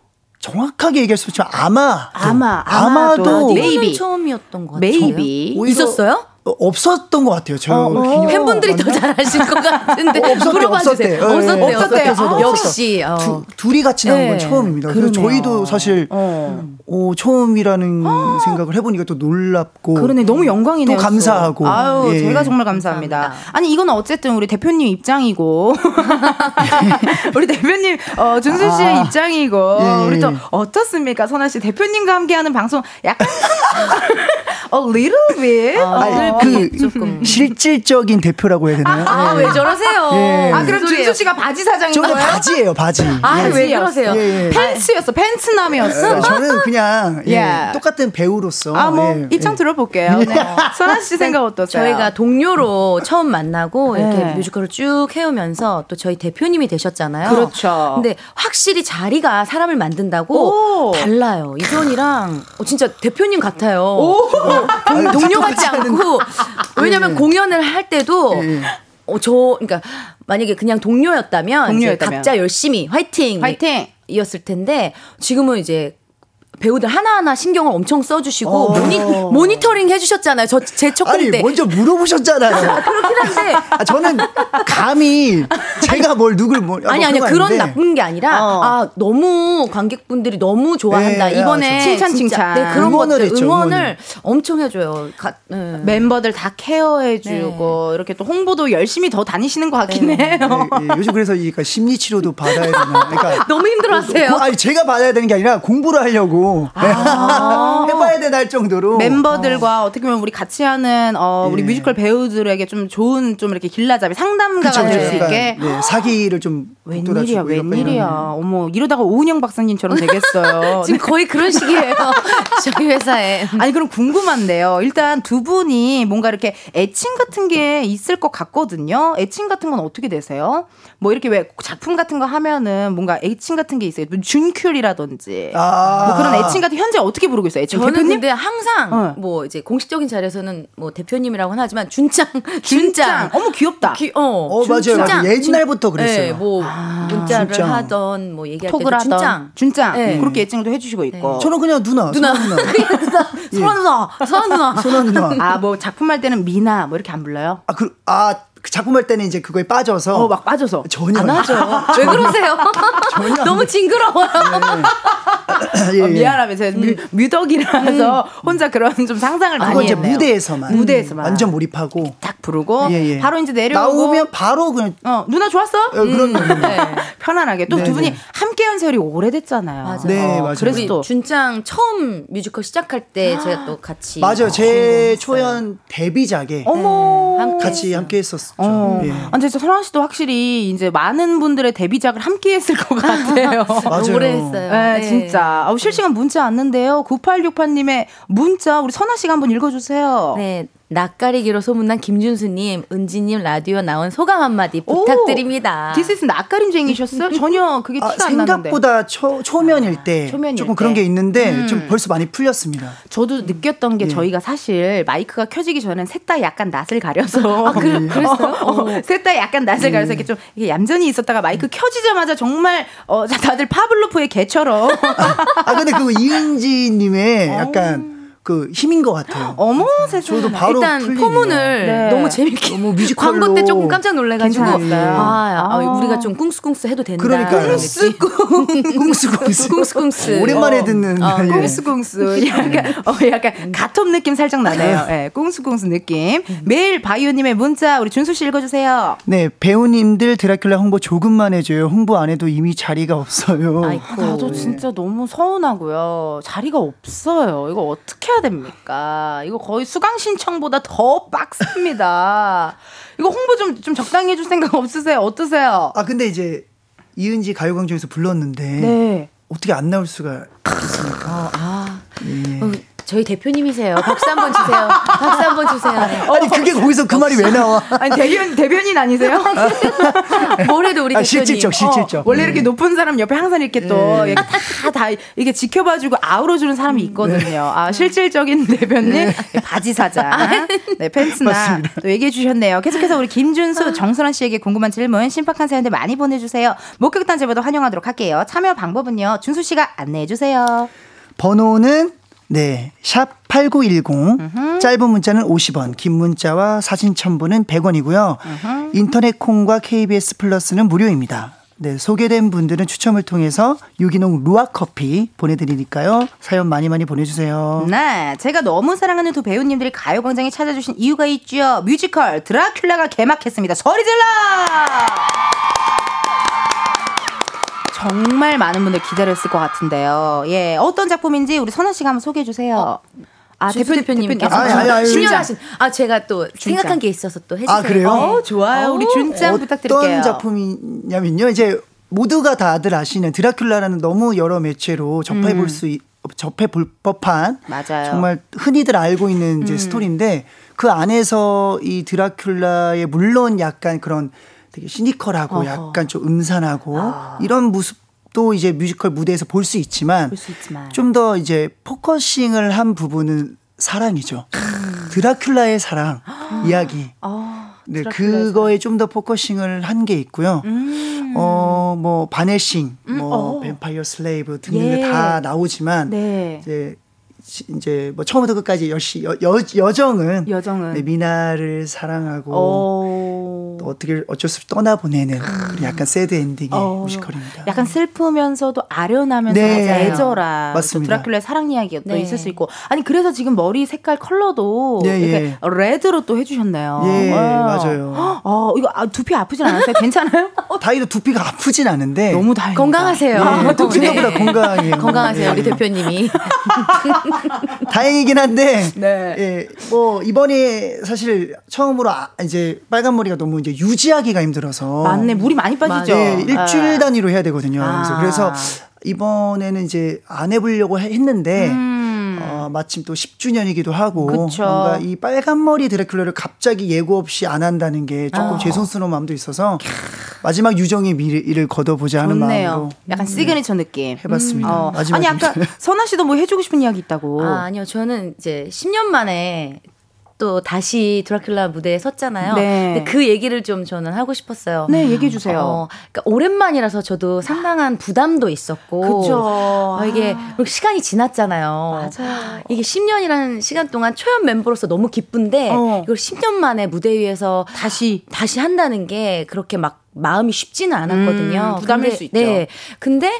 정확하게 얘기할 수 없지만 아마 아마, 아마도 아마도. Maybe. 처음이었던 것 같아요. Maybe. 오히려 있었어요? 어, 없었던 것 같아요. 저 어, 기념- 팬분들이 더 잘하실 것 같은데 어, 없었대요, 물어봐 주세요. 없었대요. 예, 없었대요. 예, 없었대요. 없었대요. 아, 역시 어. 두, 둘이 같이 나온 네. 건 처음입니다. 그래서. 저희도 사실 어. 오, 처음이라는 생각을 해보니까 또 놀랍고 그러네 너무 영광이네요. 또 감사하고 아유 예. 제가 정말 감사합니다. 감사합니다. 아니 이건 어쨌든 우리 대표님 입장이고 우리 대표님 어, 준수 씨의 아. 입장이고 예, 예, 우리 또 예. 어떻습니까 선아 씨 대표님과 함께하는 방송 약간 a little bit. 어, 늘그 조금. 실질적인 대표라고 해야 되나요? 아, 예. 왜 저러세요? 예. 아 그럼 무슨 소리예요? 준수 씨가 바지 사장인 저는 거예요? 바지예요, 바지. 아, 예. 왜 그러세요? 예, 예. 팬츠였어 팬츠남이었어. 예, 저는 그냥 예, 예. 똑같은 배우로서 아뭐 예, 입장 예. 들어볼게요. 네. 선아 씨 생각 어떠세요? 저희가 동료로 처음 만나고 이렇게 네. 뮤지컬을 쭉 해오면서 또 저희 대표님이 되셨잖아요. 그렇죠. 근데 확실히 자리가 사람을 만든다고 오. 달라요. 이전이랑 어, 진짜 대표님 같아요. 아유, 동, 동료 같지 않고 왜냐면 예. 공연을 할 때도 예. 어, 저 그러니까 만약에 그냥 동료였다면, 동료였다면. 각자 열심히 화이팅 화이팅. 이었을 텐데 지금은 이제 배우들 하나하나 신경을 엄청 써주시고 어. 모니, 모니터링 해주셨잖아요. 저 제첫 아니 공때 먼저 물어보셨잖아요. 그렇긴 한데 아, 저는 감히 제가 뭘 누굴 뭘 아니 뭐 아니 건 그런 아닌데. 나쁜 게 아니라 어. 아 너무 관객분들이 너무 좋아한다 네, 이번에 아, 칭찬, 칭찬. 네, 그런 응원을 것들 했죠, 응원을 응원을. 엄청 해줘요. 가, 네. 멤버들 다 케어해주고 이렇게 또 홍보도 열심히 더 다니시는 것 같긴 해요. 예, 예, 요즘 그래서 이 그러니까 심리 치료도 받아야 되나. 그러니까 너무 힘들어하세요. 고- 아니 제가 받아야 되는 게 아니라 공부를 하려고 해봐야 되나 할 정도로 멤버들과 어. 떻게 보면 우리 같이 하는 어, 우리 예. 뮤지컬 배우들에게 좀 좋은 좀 이렇게 길라잡이 상담가가 될. 수 약간, 있게 네, 사기를 좀 웬일이야 웬일이야 어머 이러다가 오은영 박사님처럼 되겠어요. 지금 거의 그런 식이에요. 저희 회사에. 아니 그럼 궁금한데요. 일단 두 분이 뭔가 이렇게 애칭 같은 게 있을 것 같거든요. 애칭 같은 건 어떻게 되세요? 뭐 이렇게 왜 작품 같은 거 하면은 뭔가 애칭 같은 게 있어요. 뭐 준큐리라든지 아. 뭐 그런 애칭 같은 현재 어떻게 부르고 있어요? 애칭 저는 대표님? 근데 항상 어. 뭐 이제 공식적인 자리에서는 뭐 대표님이라고는 하지만 준짱 준짱. 어머 귀엽다. 기- 어, 어, 맞아요. 맞아요. 옛날부터 준- 그랬어요. 네, 뭐 문자를 준짱. 하던 뭐 얘기할 하던 준짱. 준짱 네. 그렇게 애칭도 해주시고 있고 저는 그냥 누나 누나. 누나 누나 소라 누나, 소라 누나. 누나 아뭐 작품 할 때는 미나 뭐 이렇게 안 불러요? 아, 그, 아, 그 작품 할 때는 이제 그거에 빠져서 어 막 빠져서 전혀 안 하죠. 왜 그러세요? 너무 징그러워요. 예, 어, 예. 미안하면 제가 뮤, 뮤덕이라서 혼자 그런 좀 상상을 그건 많이 했네요. 무대에서만 무대에서만 완전 몰입하고 딱 부르고 예, 예. 바로 이제 내려오고 나오면 바로 그냥 어 누나 좋았어? 어, 그런 거 네. 편안하게 또두 네, 분이 네. 함께한 세월이 오래됐잖아요. 맞아요. 네, 맞아요. 그래서 또 준짱 처음 뮤지컬 시작할 때 제가 또 같이 맞아요. 제. 초연 데뷔작에 어머 함께 같이 함께 했었죠. 어. 예. 아, 근데 선아 씨도 확실히 이제 많은 분들의 데뷔작을 함께 했을 것 같아요. 맞아요. 오래 했어요. 네, 네. 진짜. 어, 실시간 문자 왔는데요. 9868님의 문자, 우리 선아 씨가 한번 읽어주세요. 네. 낯가리기로 소문난 김준수님, 은지님 라디오 나온 소감 한마디 오, 부탁드립니다. 디스스 낯가림쟁이셨어요? 전혀 그게 아, 티가 안 나는데. 생각보다 초, 초면일 때 초면일 조금 때. 그런 게 있는데 음. 좀 벌써 많이 풀렸습니다. 저도 느꼈던 게 예. 저희가 사실 마이크가 켜지기 전엔 셋 다 약간 낯을 가려서. 아, 그래- 그랬어요? 셋다 약간 낯을 음. 가려서 이렇게 좀 이게 얌전히 있었다가 마이크 켜지자마자 정말 어, 자, 다들 파블로프의 개처럼. 아 근데 그거 이은지님의 약간 그 힘인 것 같아요. 어머 세상에. 저도 바로 일단 풀리네요. 포문을 네. 너무 재밌게 너무 뮤지컬로 광고 때 조금 깜짝 놀래가지고. 아, 아, 아. 우리가 좀 꿍스꿍스 해도 된다. 그러니까요. 꿍스꿍스. 꿍스꿍스. 오랜만에 어. 듣는 어, 예. 꽁스꽁스 약간 어 약간 가톱 느낌 살짝 나네요. 예, 꽁스꽁스 느낌. 매일 바이오님의 문자 우리 준수 씨 읽어주세요. 네 배우님들 드라큘라 홍보 조금만 해줘요. 홍보 안 해도 이미 자리가 없어요. 아이고. 나도 진짜 너무 서운하고요. 자리가 없어요. 이거 어떻게 해야 됩니까? 이거 거의 수강 신청보다 더 빡셉니다. 이거 홍보 좀, 좀 적당히 해줄 생각 없으세요? 어떠세요? 아 근데 이제 이은지 가요광장에서 불렀는데 네. 어떻게 안 나올 수가 있습니까? 어, 아. 예. 어, 저희 대표님이세요. 박수 한 번 주세요. 박수 한 번 주세요. 아니 그게 거기서 그 말이 왜 나와? 아니, 대변, 대변인 아니세요? 뭐래도 우리 아, 대표님. 실질적 실질적. 어, 원래 이렇게 높은 사람 옆에 항상 이렇게 또 네. 이렇게 다, 다 이렇게 지켜봐주고 아우러주는 사람이 있거든요. 아 실질적인 대변인 바지 사장, 네 팬츠나 맞습니다. 또 얘기해 주셨네요. 계속해서 우리 김준수, 정선원 씨에게 궁금한 질문, 신박한 사연들 많이 보내주세요. 목격단 제보도 환영하도록 할게요. 참여 방법은요, 준수 씨가 안내해 주세요. 번호는 네, 샵 8910. 짧은 문자는 50원, 긴 문자와 사진 첨부는 100원이고요. 인터넷 콩과 KBS 플러스는 무료입니다. 네, 소개된 분들은 추첨을 통해서 유기농 루아 커피 보내드리니까요. 사연 많이 많이 보내주세요. 네, 제가 너무 사랑하는 두 배우님들이 가요광장에 찾아주신 이유가 있죠. 뮤지컬 드라큘라가 개막했습니다. 소리 질러! 정말 많은 분들 기다렸을 것 같은데요. 예, 어떤 작품인지 우리 선아 씨가 한번 소개해 주세요. 아, 대표 대표님께서 아니, 아니, 아니, 10년 진짜. 하신 아 제가 또 생각한 게 있어서 또 해주세요. 아, 그래요? 어, 좋아요. 우리 준짱 부탁드릴게요. 어떤 작품이냐면요. 이제 모두가 다들 아시는 드라큘라라는 너무 여러 매체로 접해 볼수 접해 볼 법한 맞아요. 정말 흔히들 알고 있는 이제 스토리인데 그 안에서 이 드라큘라의 물론 약간 그런 되게 시니컬하고 약간 좀 음산하고 이런 모습도 이제 뮤지컬 무대에서 볼 수 있지만 있지만. 좀 더 이제 focusing을 한 부분은 사랑이죠. 드라큘라의 사랑 이야기. 아, 네, 그거에 좀 더 focusing을 한 게 있고요. 음. 어, 뭐 반 헬싱, 뭐 어. 뱀파이어 slave 등등 예. 다 나오지만 네. 이제 시- 이제 뭐 처음부터 끝까지 여시 여, 여 여정은 여정은. 네, 미나를 사랑하고 어. 또 어떻게 어쩔 수 없이 떠나 보내는 그런 약간 새드 엔딩의 어. 뮤지컬입니다. 약간 슬프면서도 아련하면서 네. 애절한 맞습니다. 또 드라큘라의 사랑 이야기가 또 네. 있을 수 있고 아니 그래서 지금 머리 색깔 컬러도 예, 이렇게 예. 레드로 또 해주셨네요. 예, 와. 맞아요. 어 이거 아, 두피 아프진 않았어요? 괜찮아요? 다이도 두피가 아프진 않은데 너무 다행이다. 건강하세요. 예, 또 네. 생각보다 건강해요. 건강하세요 우리 예. 대표님이. 다행이긴 한데 네. 예, 뭐 이번에 사실 처음으로 아, 이제 빨간 머리가 너무 이제 유지하기가 힘들어서 맞네 물이 많이 빠지죠. 예, 일주일 아. 단위로 해야 되거든요. 아. 그래서, 그래서 이번에는 이제 안 해보려고 해- 했는데 음. 어, 마침 또 10주년이기도 하고 그쵸. 뭔가 이 빨간 머리 드래큘라를 갑자기 예고 없이 안 한다는 게 아. 조금 죄송스러운 마음도 있어서 마지막 유종의 미를 거둬보자 하는 좋네요. 마음으로 약간 시그니처 느낌. 해봤습니다. 어. 마지막 아니 아까. 선아 씨도 뭐 해주고 싶은 이야기 있다고. 아, 아니요. 저는 이제 10년 만에 또 다시 드라큘라 무대에 섰잖아요. 네. 근데 그 얘기를 좀 저는 하고 싶었어요. 네, 얘기해 주세요. 어, 그러니까 오랜만이라서 저도 상당한 부담도 있었고. 그쵸. 어, 이게 그리고 시간이 지났잖아요. 맞아요. 이게 10년이라는 시간 동안 초연 멤버로서 너무 기쁜데 어. 이걸 10년 만에 무대 위에서 다시 다시 한다는 게 그렇게 막 마음이 쉽지는 않았거든요. 음, 부담일 근데- 수 있죠. 네. 근데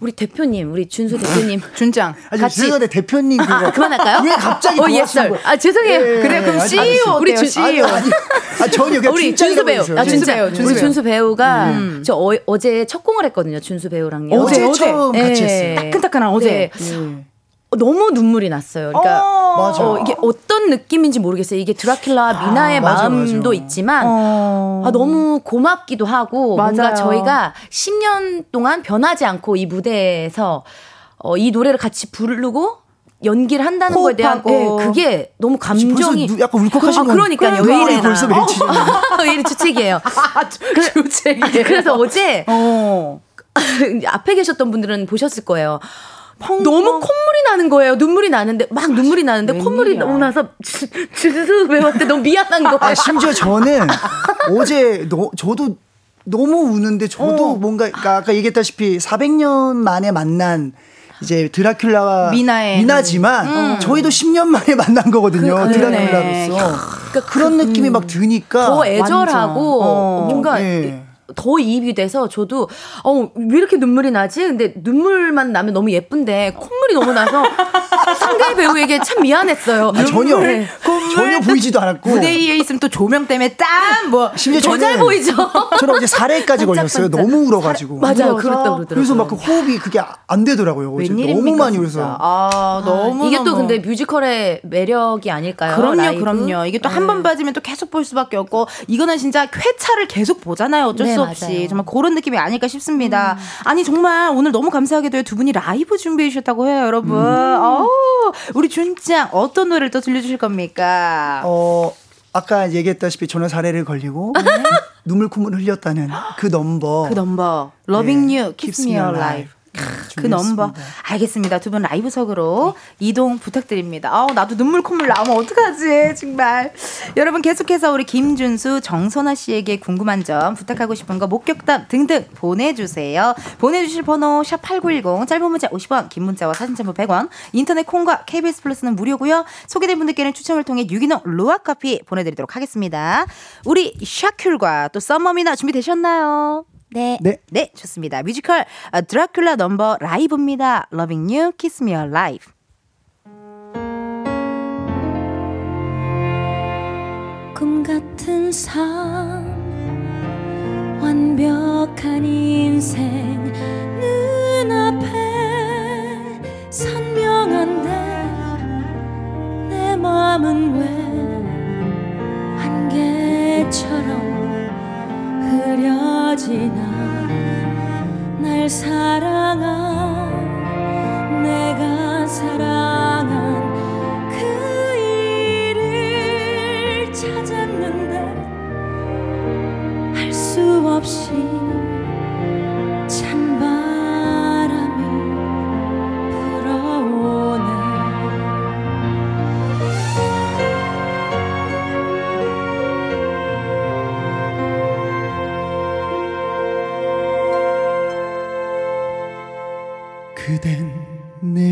우리 대표님, 우리 준수 대표님. 준장. 아니, 같이- 죄송한데 대표님 그거 아, 그만할까요? 왜 갑자기 어, 옛날. 거예요? 아, 죄송해요. 예, 그래, 그럼 아니, CEO. 어때요? 우리 준- CEO. 아니, 아니, 아, 여기 우리 준수 배우, 아, 준수 배우, 준수 우리 배우, 준수 배우가 음. 저 어, 어제 첫 공을 했거든요. 준수 배우랑요. 어제 어제. 처음 같이 예. 했어요. 따끈따끈한 어제. 네. 예. 어, 너무 눈물이 났어요. 그러니까 맞아. 어, 이게 어떤 느낌인지 모르겠어요. 이게 드라큘라 미나의 맞아, 마음도 맞아. 있지만 어. 아, 너무 고맙기도 하고 뭔가 맞아요. 저희가 10년 동안 변하지 않고 이 무대에서 어, 이 노래를 같이 부르고 연기를 한다는 거에 대한. 예, 그게 너무 감정이 누- 약간 울컥하신 아, 건- 그러니까요. 왜 눈물이 이래나. 벌써 맺히죠. 왜 이래 주책이에요. 아, 주책이. 그래서 어제 어. 앞에 계셨던 분들은 보셨을 거예요. 너무 콧물이 나는 거예요. 눈물이 나는데 막 눈물이 나는데 콧물이 웬일이야. 너무 나서 주수 배우한테 너무 미안한 거예요. 아, 심지어 저는 어제 너, 저도 너무 우는데 저도 어. 뭔가 그러니까 아까 얘기했다시피 400년 만에 만난 이제 드라큘라와 미나의 미나지만 저희도 10년 만에 만난 거거든요. 그- 그러네. 드라큘라로서. 그러니까 그런 느낌이 막 드니까 더 애절하고 어. 뭔가 예. 더 이입이 돼서 저도 어 왜 이렇게 눈물이 나지? 근데 눈물만 나면 너무 예쁜데 콧물이 너무 나서 상대 배우에게 참 미안했어요. 아, 전혀 네. 전혀 보이지도 않았고 무대 위에 있으면 또 조명 때문에 땀뭐 심지어 더잘 저는 보이죠. 저는 어제 살해까지 걸렸어요. 너무 울어가지고. 맞아요. 그랬다 그러더라고요. 그래서 막 그 호흡이 그게 안 되더라고요. 어제 웬일입니까, 너무 많이. 울어서. 아, 너무 이게 또. 근데 뮤지컬의 매력이 아닐까요? 그럼요, 라이브? 그럼요. 이게 또 한번 빠지면 또 계속 볼 수밖에 없고 이거는 진짜 회차를 계속 보잖아요. 어쩔 네, 수 맞아요. 없이 정말 그런 느낌이 아닐까 싶습니다. 아니 정말 오늘 너무 감사하게도 두 분이 라이브 준비해 주셨다고 해요, 여러분. 어우, 우리 준짱 어떤 노래를 또 들려주실 겁니까? 어, 아까 얘기했다시피 저는 살해를 걸리고 눈물 콧물 흘렸다는 그 넘버. 그 넘버 Loving 네, You, Keeps Me Alive. 그 넘버 알겠습니다. 두 분 라이브석으로 이동 부탁드립니다. 아우 나도 눈물 콧물 나오면 어떡하지 정말. 여러분 계속해서 우리 김준수, 정선아 씨에게 궁금한 점 부탁하고 싶은 거 목격담 등등 보내주세요. 보내주실 번호 샵 #8910 짧은 문자 50원, 긴 문자와 사진 첨부 100원. 인터넷 콩과 KBS 플러스는 무료고요. 소개된 분들께는 추첨을 통해 유기농 루아 커피 보내드리도록 하겠습니다. 우리 샤큘과 또 썸머미나 준비되셨나요? 네. 네. 네, 좋습니다. 뮤지컬 아, 드라큘라 넘버 라이브입니다. Loving You, Kiss Me Alive. 꿈 같은 삶 완벽한 인생 눈앞에 선명한데 내 마음은 왜 안개처럼 흐려지나 날 사랑한 내가 사랑한 그 일을 찾았는데 할 수 없이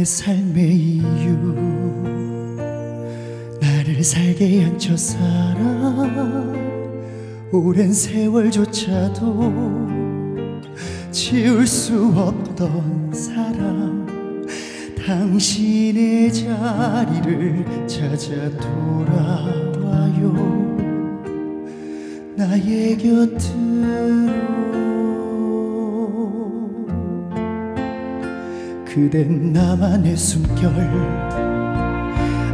삶의 이유. 나를 살게 한 첫사랑. 오랜 세월조차도 지울 수 없던 사랑. 당신의 자리를 찾아 돌아와요. 나의 곁으로 그댄 나만의 숨결.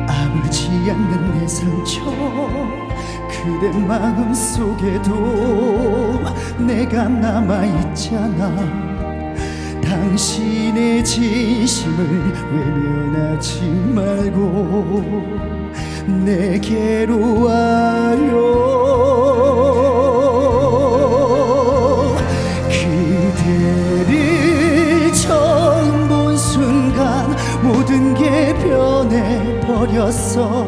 아물지 않는 내 상처. 그대 마음 속에도 내가 남아있잖아. 당신의 진심을 외면하지 말고 내게로 와요 버렸어.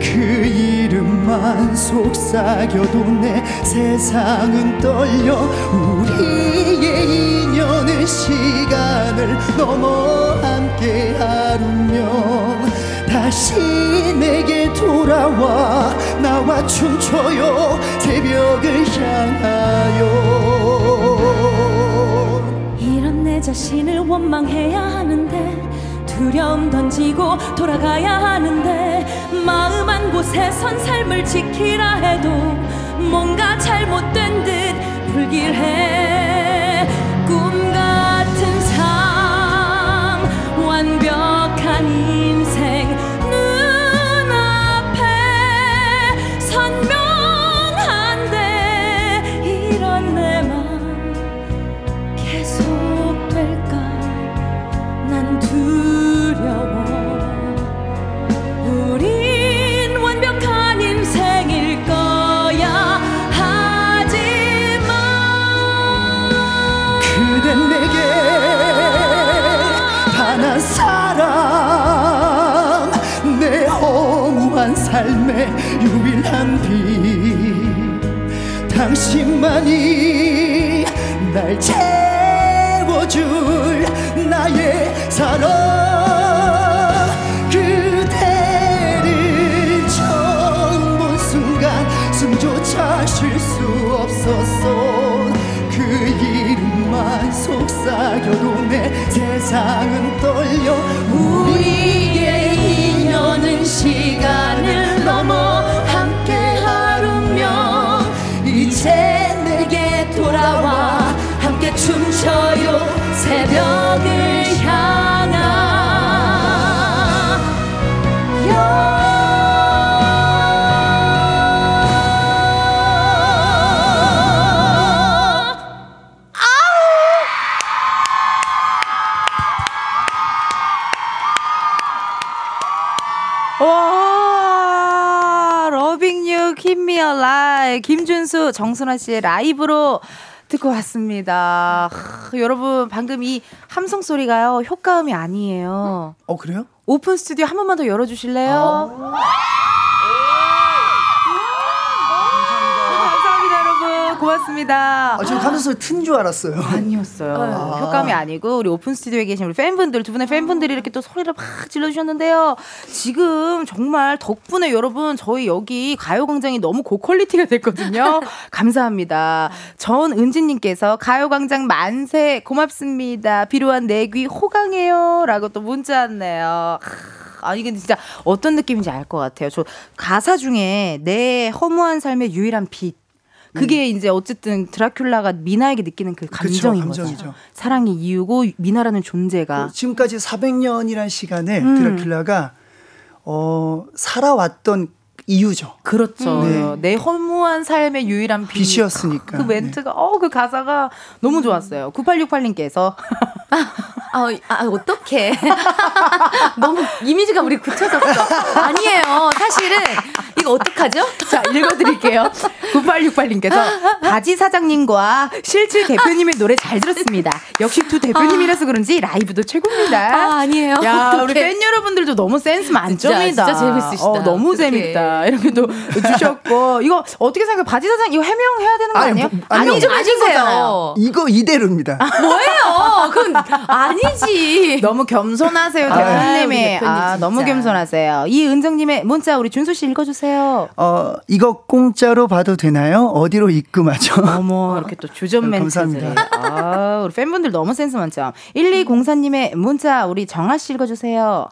그 이름만 속삭여도 내 세상은 떨려. 우리의 인연은 시간을 넘어 함께 하루면 다시 내게 돌아와 나와 춤춰요. 새벽을 향하여. 이런 내 자신을 원망해야 하는데 두려움 던지고 돌아가야 하는데 마음 한 곳에선 삶을 지키라 해도 뭔가 잘못된 듯 불길해 사랑 그대를 처음 본 순간 숨조차 쉴 수 없었어. 그 이름만 속삭여도 내 세상은 김준수 정선아 씨의 라이브로 듣고 왔습니다. 하, 여러분 방금 이 함성 소리가요 효과음이 아니에요. 어 그래요? 오픈 스튜디오 한 번만 더 열어주실래요? 감사합니다 여러분 고맙습니다. 아, 지금 하면서 튼 줄 알았어요. 아니었어요. 아. 효과음이 아니고 우리 오픈 스튜디오에 계신 우리 팬분들 두 분의 팬분들이 이렇게 또 소리를 막 질러주셨는데요. 지금 정말 덕분에 여러분 저희 여기 가요광장이 너무 고quality가 됐거든요. 감사합니다. 전은지님께서 가요광장 만세 고맙습니다. 비로한 내귀 호강해요라고 또 문자 왔네요. 하, 아니 근데 진짜 어떤 느낌인지 알 것 같아요. 저 가사 중에 내 허무한 삶의 유일한 빛. 그게 이제 어쨌든 드라큘라가 미나에게 느끼는 그 감정인 거죠. 감정이죠. 사랑이 이유고 미나라는 존재가 지금까지 400년이란 시간을 음. 드라큘라가 어, 살아왔던 이유죠. 그렇죠. 네. 내 허무한 삶의 유일한 빛. 빛이었으니까. 그 멘트가 어그 가사가 너무 좋았어요. 9868님께서 아, 아 어떡해. 너무 이미지가 우리 굳혀졌어. 아니에요. 사실은 이거 어떡하죠? 자, 읽어드릴게요. 9868님께서 바지 사장님과 실질 대표님의 노래 잘 들었습니다. 역시 두 대표님이라서 그런지 라이브도 최고입니다. 아, 아니에요. 야, 어떡해. 우리 팬 여러분들도 너무 센스 만점이다. 진짜 재밌으시다. 어, 너무 어떡해. 재밌다. 이렇게 또 주셨고. 이거 어떻게 생각해? 바지 사장 이거 해명해야 되는 거 아니, 아니에요? 뭐, 아니요. 아니, 좀 해준 거잖아요. 이거 이대로입니다. 뭐예요? 그건 아니지. 너무 겸손하세요, 대표님이. 아. 너무 겸손하세요. 이 은정님의 문자 우리 준수 씨 읽어주세요. 어, 이거 공짜로 봐도 되나요? 어디로 입금하죠? 어머, 이렇게 또 주전 멘트를. 감사합니다. 아, 우리 팬분들 너무 센스 많죠. 1204님의 문자 우리 정아 씨 읽어주세요.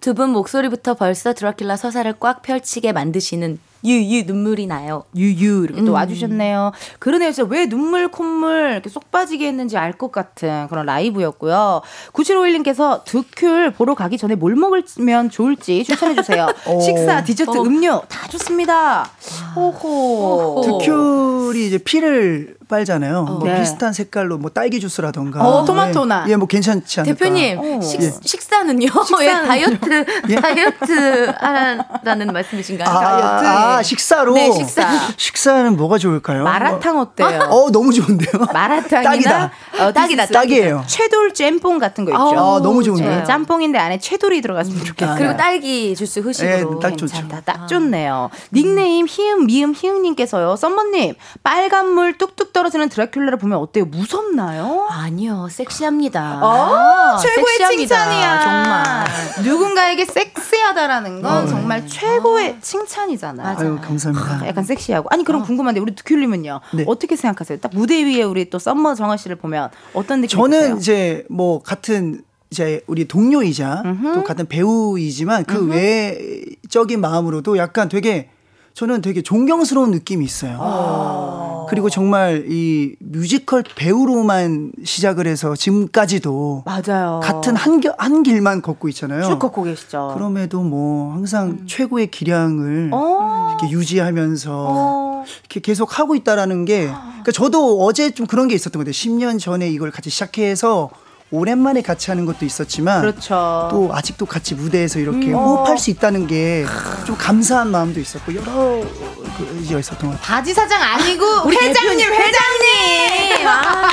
두 분 목소리부터 벌써 드라큘라 서사를 꽉 펼치게 만드시는 유유 눈물이 나요. 유유 이렇게 또 음. 와주셨네요. 그러네요. 진짜 왜 눈물 콧물 이렇게 쏙 빠지게 했는지 알 것 같은 그런 라이브였고요. 9751님께서 두큐를 보러 가기 전에 뭘 먹으면 좋을지 추천해 주세요. 오. 식사, 디저트, 어. 음료 다 좋습니다. 호호. 득큐리 이제 피를 빨잖아요. 뭐 네. 비슷한 색깔로 뭐 딸기 주스라던가. 어, 토마토나. 예, 예, 뭐 괜찮지 않을까. 대표님 어. 식, 예. 식사는요? 예, 다이어트 다이어트 하라는 말씀이신가요? 아, 아, 식사로. 네, 식사. 식사는 뭐가 좋을까요? 마라탕 어때요? 어, 너무 좋은데요. 마라탕이나 딱이다. 어, 딱이다, 딱이에요. 채돌 짬뽕 같은 거 있죠. 아, 너무 좋은데요. 네, 짬뽕인데 안에 채돌이 들어갔으면 좋겠어요. 그리고 딸기 주스 후식으로 예, 딱 좋죠. 괜찮다. 딱 좋네요. 닉네임 희음 미음 희응님께서요. 썸머님 빨간 물 뚝뚝 떨어지는 드라큘라를 보면 어때요? 무섭나요? 아니요 섹시합니다. 어, 아, 최고의 섹시합니다. 칭찬이야. 정말 누군가에게 섹시하다라는 건 어, 정말 최고의 칭찬이잖아요. 아유, 감사합니다. 약간 섹시하고. 아니 그럼 궁금한데 우리 듀큐님은요. 네. 어떻게 생각하세요? 딱 무대 위에 우리 또 썸머 선아 씨를 보면 어떤 느낌이 저는 드세요? 이제 뭐 같은 이제 우리 동료이자 또 같은 배우이지만 그 외적인 마음으로도 약간 되게 저는 되게 존경스러운 느낌이 있어요. 그리고 정말 이 뮤지컬 배우로만 시작을 해서 지금까지도 맞아요. 같은 한, 겨- 한 길만 걷고 있잖아요. 쭉 걷고 계시죠. 그럼에도 뭐 항상 최고의 기량을 어. 이렇게 유지하면서 어. 이렇게 계속 하고 있다라는 게 그러니까 저도 어제 좀 그런 게 있었던 것 같아요. 10년 전에 이걸 같이 시작해서 오랜만에 같이 하는 것도 있었지만 그렇죠. 또 아직도 같이 무대에서 이렇게 음. 호흡할 수 있다는 게 좀 감사한 마음도 있었고 여러 그 이제 있었던 것 같아요. 바지 사장 아니고 회장님 회장님. 아.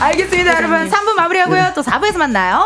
알겠습니다 여러분 3부 마무리하고요 또 4부에서 만나요.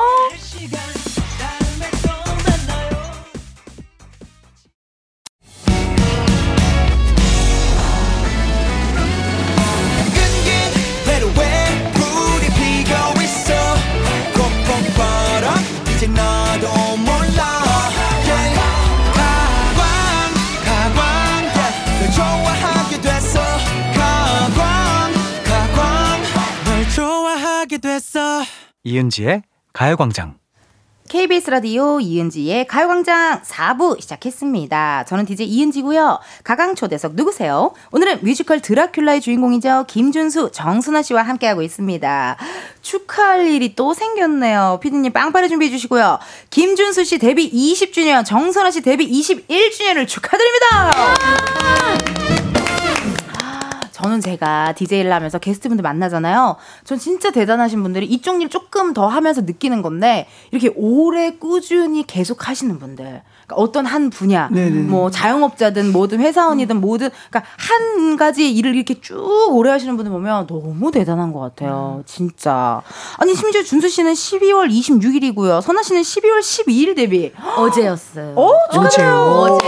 이은지의 가요광장. KBS 라디오 이은지의 가요광장 4부 시작했습니다. 저는 DJ 이은지고요. 가강 초대석 누구세요? 오늘은 뮤지컬 드라큘라의 주인공이죠. 김준수, 정순아 씨와 함께하고 있습니다. 축하할 일이 또 생겼네요. 피디님 빵빠레 준비해 주시고요. 김준수 씨 데뷔 20주년, 정순아 씨 데뷔 21주년을 축하드립니다. 저는 제가 DJ를 하면서 게스트분들 만나잖아요. 전 진짜 대단하신 분들이 이쪽 일 조금 더 하면서 느끼는 건데 이렇게 오래 꾸준히 계속 하시는 분들. 그러니까 어떤 한 분야, 네네. 뭐 자영업자든 뭐든 회사원이든 뭐든 그러니까 한 가지 일을 이렇게 쭉 오래 하시는 분들 보면 너무 대단한 것 같아요. 진짜. 아니 심지어 준수 씨는 12월 26일이고요. 선아 씨는 12월 12일 데뷔. 어제였어요. 어, 축하드려요. 어제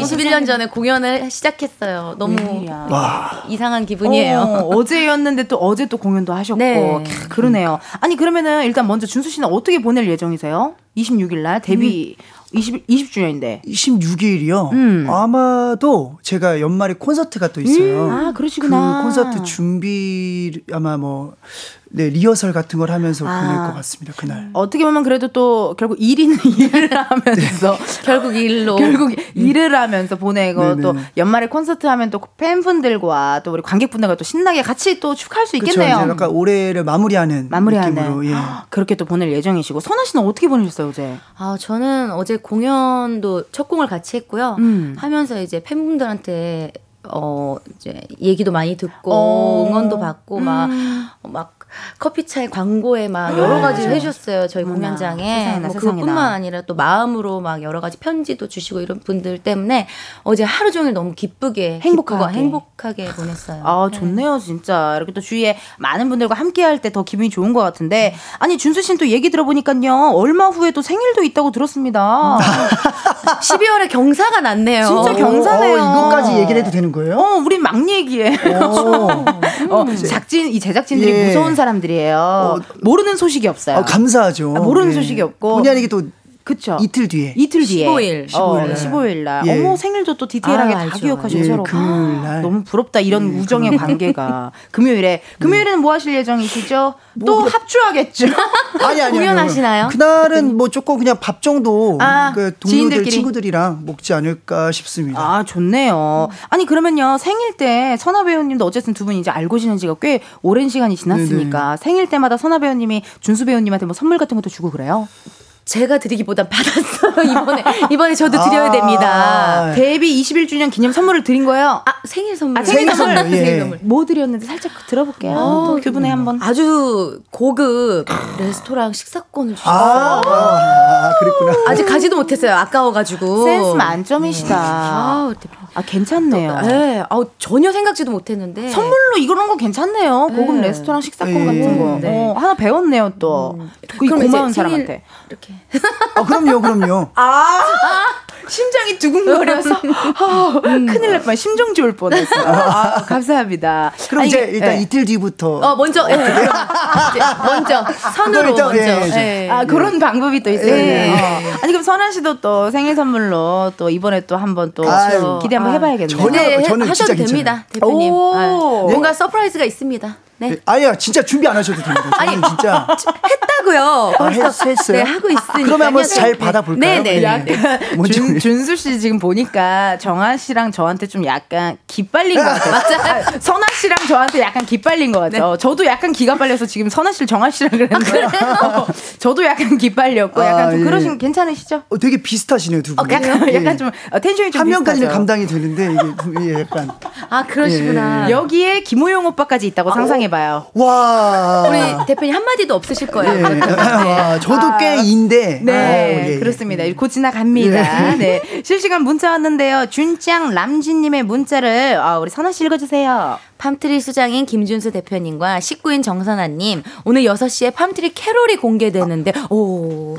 21년 전에 공연을 시작했어요. 너무. 이상한 기분이에요. 어, 제였는데또 어제 또 공연도 하셨고 네. 캬, 그러네요. 아니 그러면은 일단 먼저 준수 씨는 어떻게 보낼 예정이세요? 26일 날 데뷔 20 20주년인데. 26일이요. 음. 아마도 제가 연말에 콘서트가 또 있어요. 음, 아, 그러시구나. 그 콘서트 준비 아마 뭐 네, 리허설 같은 걸 하면서 아. 보낼 것 같습니다. 그날. 어떻게 보면 그래도 또 결국 일이는 일을 하면서 결국 일로 결국 일을 하면서 보내고 네네네. 또 연말에 콘서트 하면 또 팬분들과 또 우리 관객분들과 또 신나게 같이 또 축하할 수. 있겠네요. 이제 약간 올해를 마무리하는 마무리하는 느낌으로 예. 그렇게 또 보낼 예정이시고 선아 씨는 어떻게 보내셨어요 어제? 아, 저는 어제 공연도 첫 공을 같이 했고요. 음. 하면서 이제 팬분들한테 어 이제 얘기도 많이 듣고 어. 응원도 받고 막막 커피차의 광고에 막 여러 가지 를 해주셨어요 저희 어머나, 공연장에 세상에나, 뭐. 그뿐만 아니라 또 마음으로 막 여러 가지 편지도 주시고 이런 분들 때문에 어제 하루 종일 너무 기쁘게 행복하게. 기쁘고 행복하게 보냈어요. 아 좋네요 진짜 이렇게 또 주위에 많은 분들과 함께할 때 더 기분이 좋은 것 같은데 아니 준수 씨는 또 얘기 들어보니까요 얼마 후에 또 생일도 있다고 들었습니다. 12월에 경사가 났네요. 진짜 경사네요. 어, 이것까지 얘기를 해도 되는 거예요? 어, 우린 막 얘기해. 어. 어, 작진 이 제작진들이 예. 무서운 사람 들이에요. 모르는 소식이 없어요. 어, 감사하죠. 아, 모르는 예. 소식이 없고. 본의 아니게 또 그쵸. 이틀 뒤에 이틀 뒤에 15일. 15일, 어, 15일. 15일 날. 예. 어머 생일도 또 디테일하게 아, 다. 기억하시고 예, 서로. 금요일 날. 너무 부럽다 이런 우정의 관계가. 금요일에 금요일에는 뭐 하실 예정이시죠? 또 합주하겠죠. 아니 아니 공연하시나요? 그날은 뭐 조금 그냥 밥 정도 아, 그 동료들 지인들끼리? 친구들이랑 먹지 않을까 싶습니다. 아, 좋네요. 아니, 그러면요, 생일 때 선아 배우님도 어쨌든 두 분이 이제 알고 지낸 지가 꽤 오랜 시간이 지났으니까 생일 때마다 선아 배우님이 준수 배우님한테 뭐 선물 같은 것도 주고 그래요? 제가 드리기보단 받았어요 이번에 이번에 저도 드려야 아. 됩니다. 데뷔 21주년 기념 선물을 드린 거예요. 아 생일 선물. 아, 생일 선물. 선물, 예. 생일 선물. 뭐 드렸는지 살짝 들어볼게요. 어, 두 분의 한번. 아주 고급 레스토랑 식사권을 주셨어요. 아, 아, 그랬구나. 아직 가지도 못했어요. 아까워가지고. 센스 만점이시다. 아, 아, 괜찮네요. 네. 아우, 전혀 생각지도 못했는데. 선물로 이런 거 괜찮네요. 고급 네. 레스토랑 식사권 예. 같은 거. 네. 어, 하나 배웠네요, 또. 그 그럼 이제 고마운 사람한테. 이렇게. 아, 그럼요, 그럼요. 심장이 두근거려서 아, 큰일 날 뻔, 심정 좋을 뻔했어. 아, 감사합니다. 그럼 아니, 이제 일단 예. 이틀 뒤부터 어 먼저 예, 먼저 선으로 일단, 먼저. 예, 예. 예. 아 그런 방법이 또 있어요. 네. 어. 아니 그럼 선아 씨도 또 생일 선물로 또 이번에 또 한번 또 아유. 기대 한번 아, 해봐야겠네요. 전혀- 네, 저는 하셔도 됩니다, 대표님. 오. 아, 뭔가 surprise가 있습니다. 네. 네, 아니야 진짜 준비 안 하셔도 됩니다. 저는 진짜 했다고요. 아, 했- 했어요? 네, 하고 있으니까. 그러면 한번 잘 받아볼까요? 네, 네. 네. 네. 뭔지 준, 준수 씨 지금 보니까 선아 씨랑 저한테 좀 약간 기빨린 것 같아요. 맞아. 선아 씨랑 저한테 약간 기빨린 것 같아요. 저도 약간 기가 빨려서 지금 선아 씨를 선아 씨랑 그랬는데 어, 저도 약간 기빨렸고 약간 아, 좀 예. 그러신 괜찮으시죠? 어, 되게 비슷하시네요 두 분. 어, 약간, 약간 좀 어, 텐션이 좀한 명까지는. 감당이 되는데 이게 이게 약간 아, 그러시구나. 예. 여기에 김호용 오빠까지 있다고 상상해 봐요. 와. 우리 대표님 한마디도 없으실 거예요. 예. 와, 저도 꽤 인데. 네, 아우, 예, 예. 그렇습니다. 곧 지나갑니다. 네. 실시간 문자 왔는데요. 준짱 람진님의 문자를 아, 우리 선아 씨 읽어주세요. 팜트리 수장인 김준수 대표님과 식구인 정선아님 오늘 6시에 팜트리 캐롤이 공개되는데 오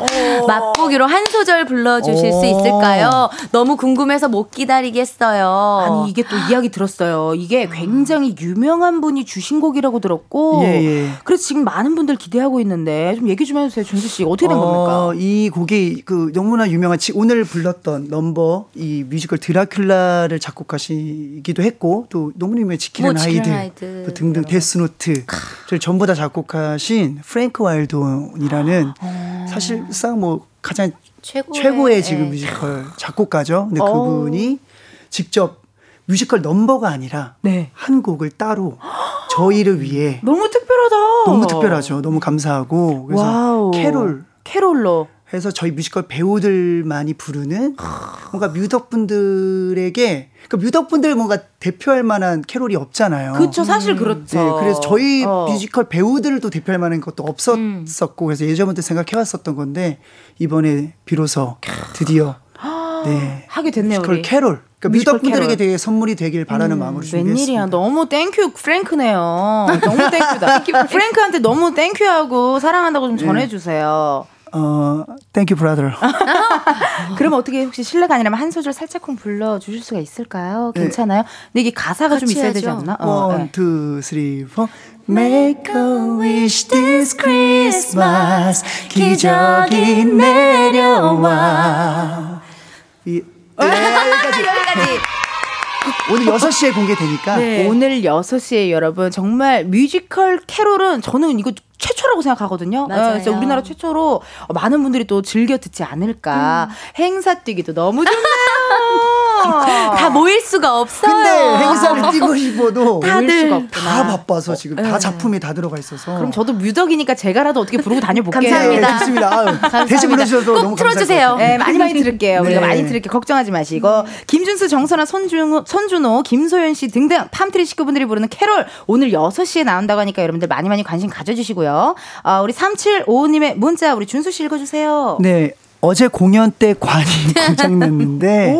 맛보기로 한 소절 불러주실 수 오. 있을까요? 너무 궁금해서 못 기다리겠어요. 아니 이게 또 이야기 들었어요. 이게 굉장히 유명한 분이 주신 곡이라고 들었고, 예, 예. 그래서 지금 많은 분들 기대하고 있는데 좀 얘기 좀 해주세요, 준수 씨 어떻게 된 겁니까? 어, 이 곡이 그 너무나 유명한 지- 오늘 불렀던 넘버 이 뮤지컬 드라큘라를 작곡하시기도 했고 또 너무나 유명한 지킬 앤 뭐, 하이드. 또 등등 데스노트 를 전부 다 작곡하신 프랭크 와일드혼이라는 사실상 뭐 가장 최고의, 최고의 지금 예. 뮤지컬 작곡가죠. 근데 어. 그분이 직접 뮤지컬 넘버가 아니라 네. 한 곡을 따로 저희를 위해 너무 특별하다. 너무 특별하죠. 너무 감사하고 그래서 wow. 캐롤 캐롤로. 해서 저희 뮤지컬 배우들만이 부르는 뭔가 뮤덕분들에게 그 뮤덕분들 뭔가 대표할 만한 캐롤이 없잖아요. 그쵸, 사실 그렇죠. 네, 그래서 저희 어. 뮤지컬 배우들도 대표할 만한 것도 없었었고 그래서 예전부터 생각해 왔었던 건데 이번에 비로소 드디어 네 하게 됐네요. 뮤지컬 우리. 캐롤 그러니까 뮤지컬 뮤덕분들에게. 되게 선물이 되길 바라는 마음으로 준비했습니다. 웬일이야. 너무 thank you 프랭크네요. 너무 thank you다. 프랭크한테 너무 thank you하고 사랑한다고 좀 전해주세요. 어, thank you, brother. 그럼 어떻게 혹시 실례가 아니라면 한 소절 살짝쿵 불러 주실 수가 있을까요? 네. 괜찮아요? 근데 이게 가사가 좀 있어야 되지 해야죠. 않나? 어, One, 네. two, three, four. Make a wish this Christmas. 기적이 내려와. 이, 네, 여기까지. 여기까지. 오늘 6시에 공개되니까. 네. 오늘 6시에 여러분 정말 뮤지컬 캐롤은 저는 이거 최초라고 생각하거든요. 맞아요. 어, 그래서 우리나라 최초로 많은 분들이 또 즐겨 듣지 않을까. 행사 뛰기도 너무 좋네요. 다 모일 수가 없어요. 근데 행사를 뛰고 싶어도 다들. 다 바빠서 지금 다 네. 작품이 다 들어가 있어서. 그럼 저도 뮤덕이니까 제가라도 어떻게 부르고 다녀볼게요. 감사합니다. 네, 좋습니다. 아유, 대신 불러주셔서 꼭 너무 틀어주세요. 네, 많이 많이 들을게요. 우리가 네. 많이 들을게요. 걱정하지 마시고. 김준수, 정선아, 손준호, 손준호, 김소현 씨 등등 팜트리 식구분들이 부르는 캐롤 오늘 6시에 나온다고 하니까 여러분들 많이 많이 관심 가져주시고요. 어, 우리 3755님의 문자 우리 준수 씨 읽어주세요. 네. 어제 공연 때 관이 고장났는데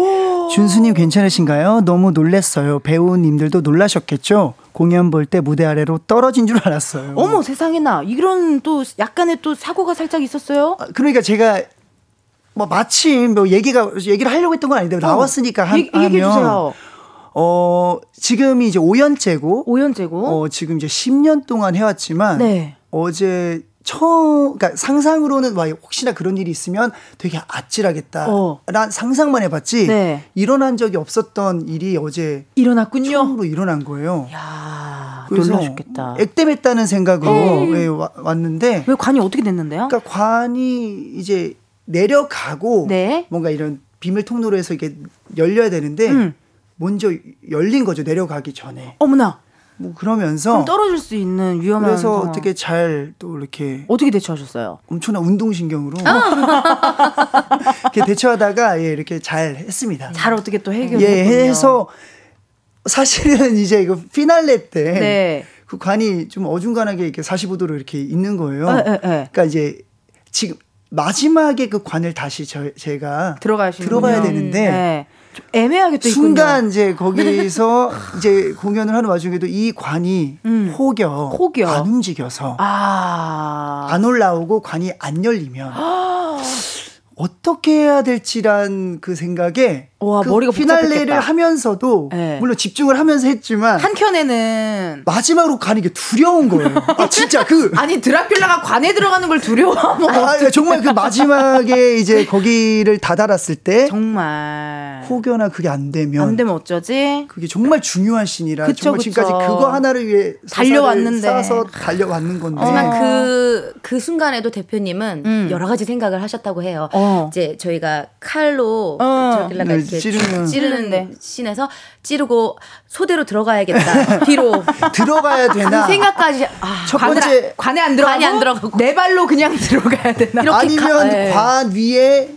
준수님 괜찮으신가요? 너무 놀랬어요. 배우님들도 놀라셨겠죠? 공연 볼 때 무대 아래로 떨어진 줄 알았어요. 어머 세상에나 이런 또 약간의 또 사고가 살짝 있었어요. 아, 그러니까 제가 뭐 마침 뭐 얘기가 얘기를 하려고 했던 건 아닌데 나왔으니까 한, 얘기, 얘기해 주세요. 어 지금이 이제 5년째고 5년째고. 어 지금 이제 10년 동안 해왔지만 네. 어제 처음 그러니까 상상으로는 와 혹시나 그런 일이 있으면 되게 아찔하겠다. 어. 난 상상만 해봤지 네. 일어난 적이 없었던 일이 어제 일어났군요. 처음으로 일어난 거예요. 야 그래서 놀라셨겠다. 액땜했다는 생각으로 예, 와- 왔는데 왜 관이 어떻게 됐는데요? 그러니까 관이 이제 내려가고 네. 뭔가 이런 비밀 통로에서 이게 열려야 되는데 음. 먼저 열린 거죠 내려가기 전에 어머나. 뭐 그러면서 떨어질 수 있는 위험한 그래서 상황. 어떻게 잘 또 이렇게 어떻게 대처하셨어요? 엄청난 운동신경으로 아. 이렇게 대처하다가 예, 이렇게 잘 했습니다. 잘 어떻게 또 해결을 예, 했군요. 해서 사실은 이제 이거 피날레 때 네. 그 관이 좀 어중간하게 이렇게 45도로 이렇게 있는 거예요. 예, 예, 예. 그러니까 이제 지금 마지막에 그 관을 다시 저, 제가 들어가시는 들어가야 되는데 네. 좀 애매하게 또 있군요. 순간 이제 거기서 이제 공연을 하는 와중에도 이 관이 음. 혹여, 혹여. 안 움직여서 아. 안 올라오고 관이 안 열리면 어떻게 해야 될지란 그 생각에 와, 그 머리가 피날레를. 하면서도 네. 물론 집중을 하면서 했지만 한켠에는 마지막으로 가는 게 두려운 거예요. 아 진짜 그 아니 드라큘라가 관에 들어가는 걸 두려워하면 아, 정말 그 마지막에 이제 거기를 다다랐을 때 정말 혹여나 그게 안 되면 안 되면 어쩌지? 그게 정말 중요한 신이라 그쵸, 정말 그쵸. 지금까지 그거 하나를 위해 달려왔는데. 쌓아서 달려왔는 건데 하지만 어. 그, 그 순간에도 대표님은 음. 여러 가지 생각을 하셨다고 해요. 어. 이제 저희가 칼로 어. 드라큘라가 네, 이렇게 찌르면. 찌르는데 씬에서 찌르고 소대로 들어가야겠다. 뒤로 들어가야 그 되나 생각까지 아, 첫 관을 번째 안- 관에 안 들어가고 관이 안 들어가고. 내 발로 그냥 들어가야 되나? 이렇게 아니면 가- 네. 관 위에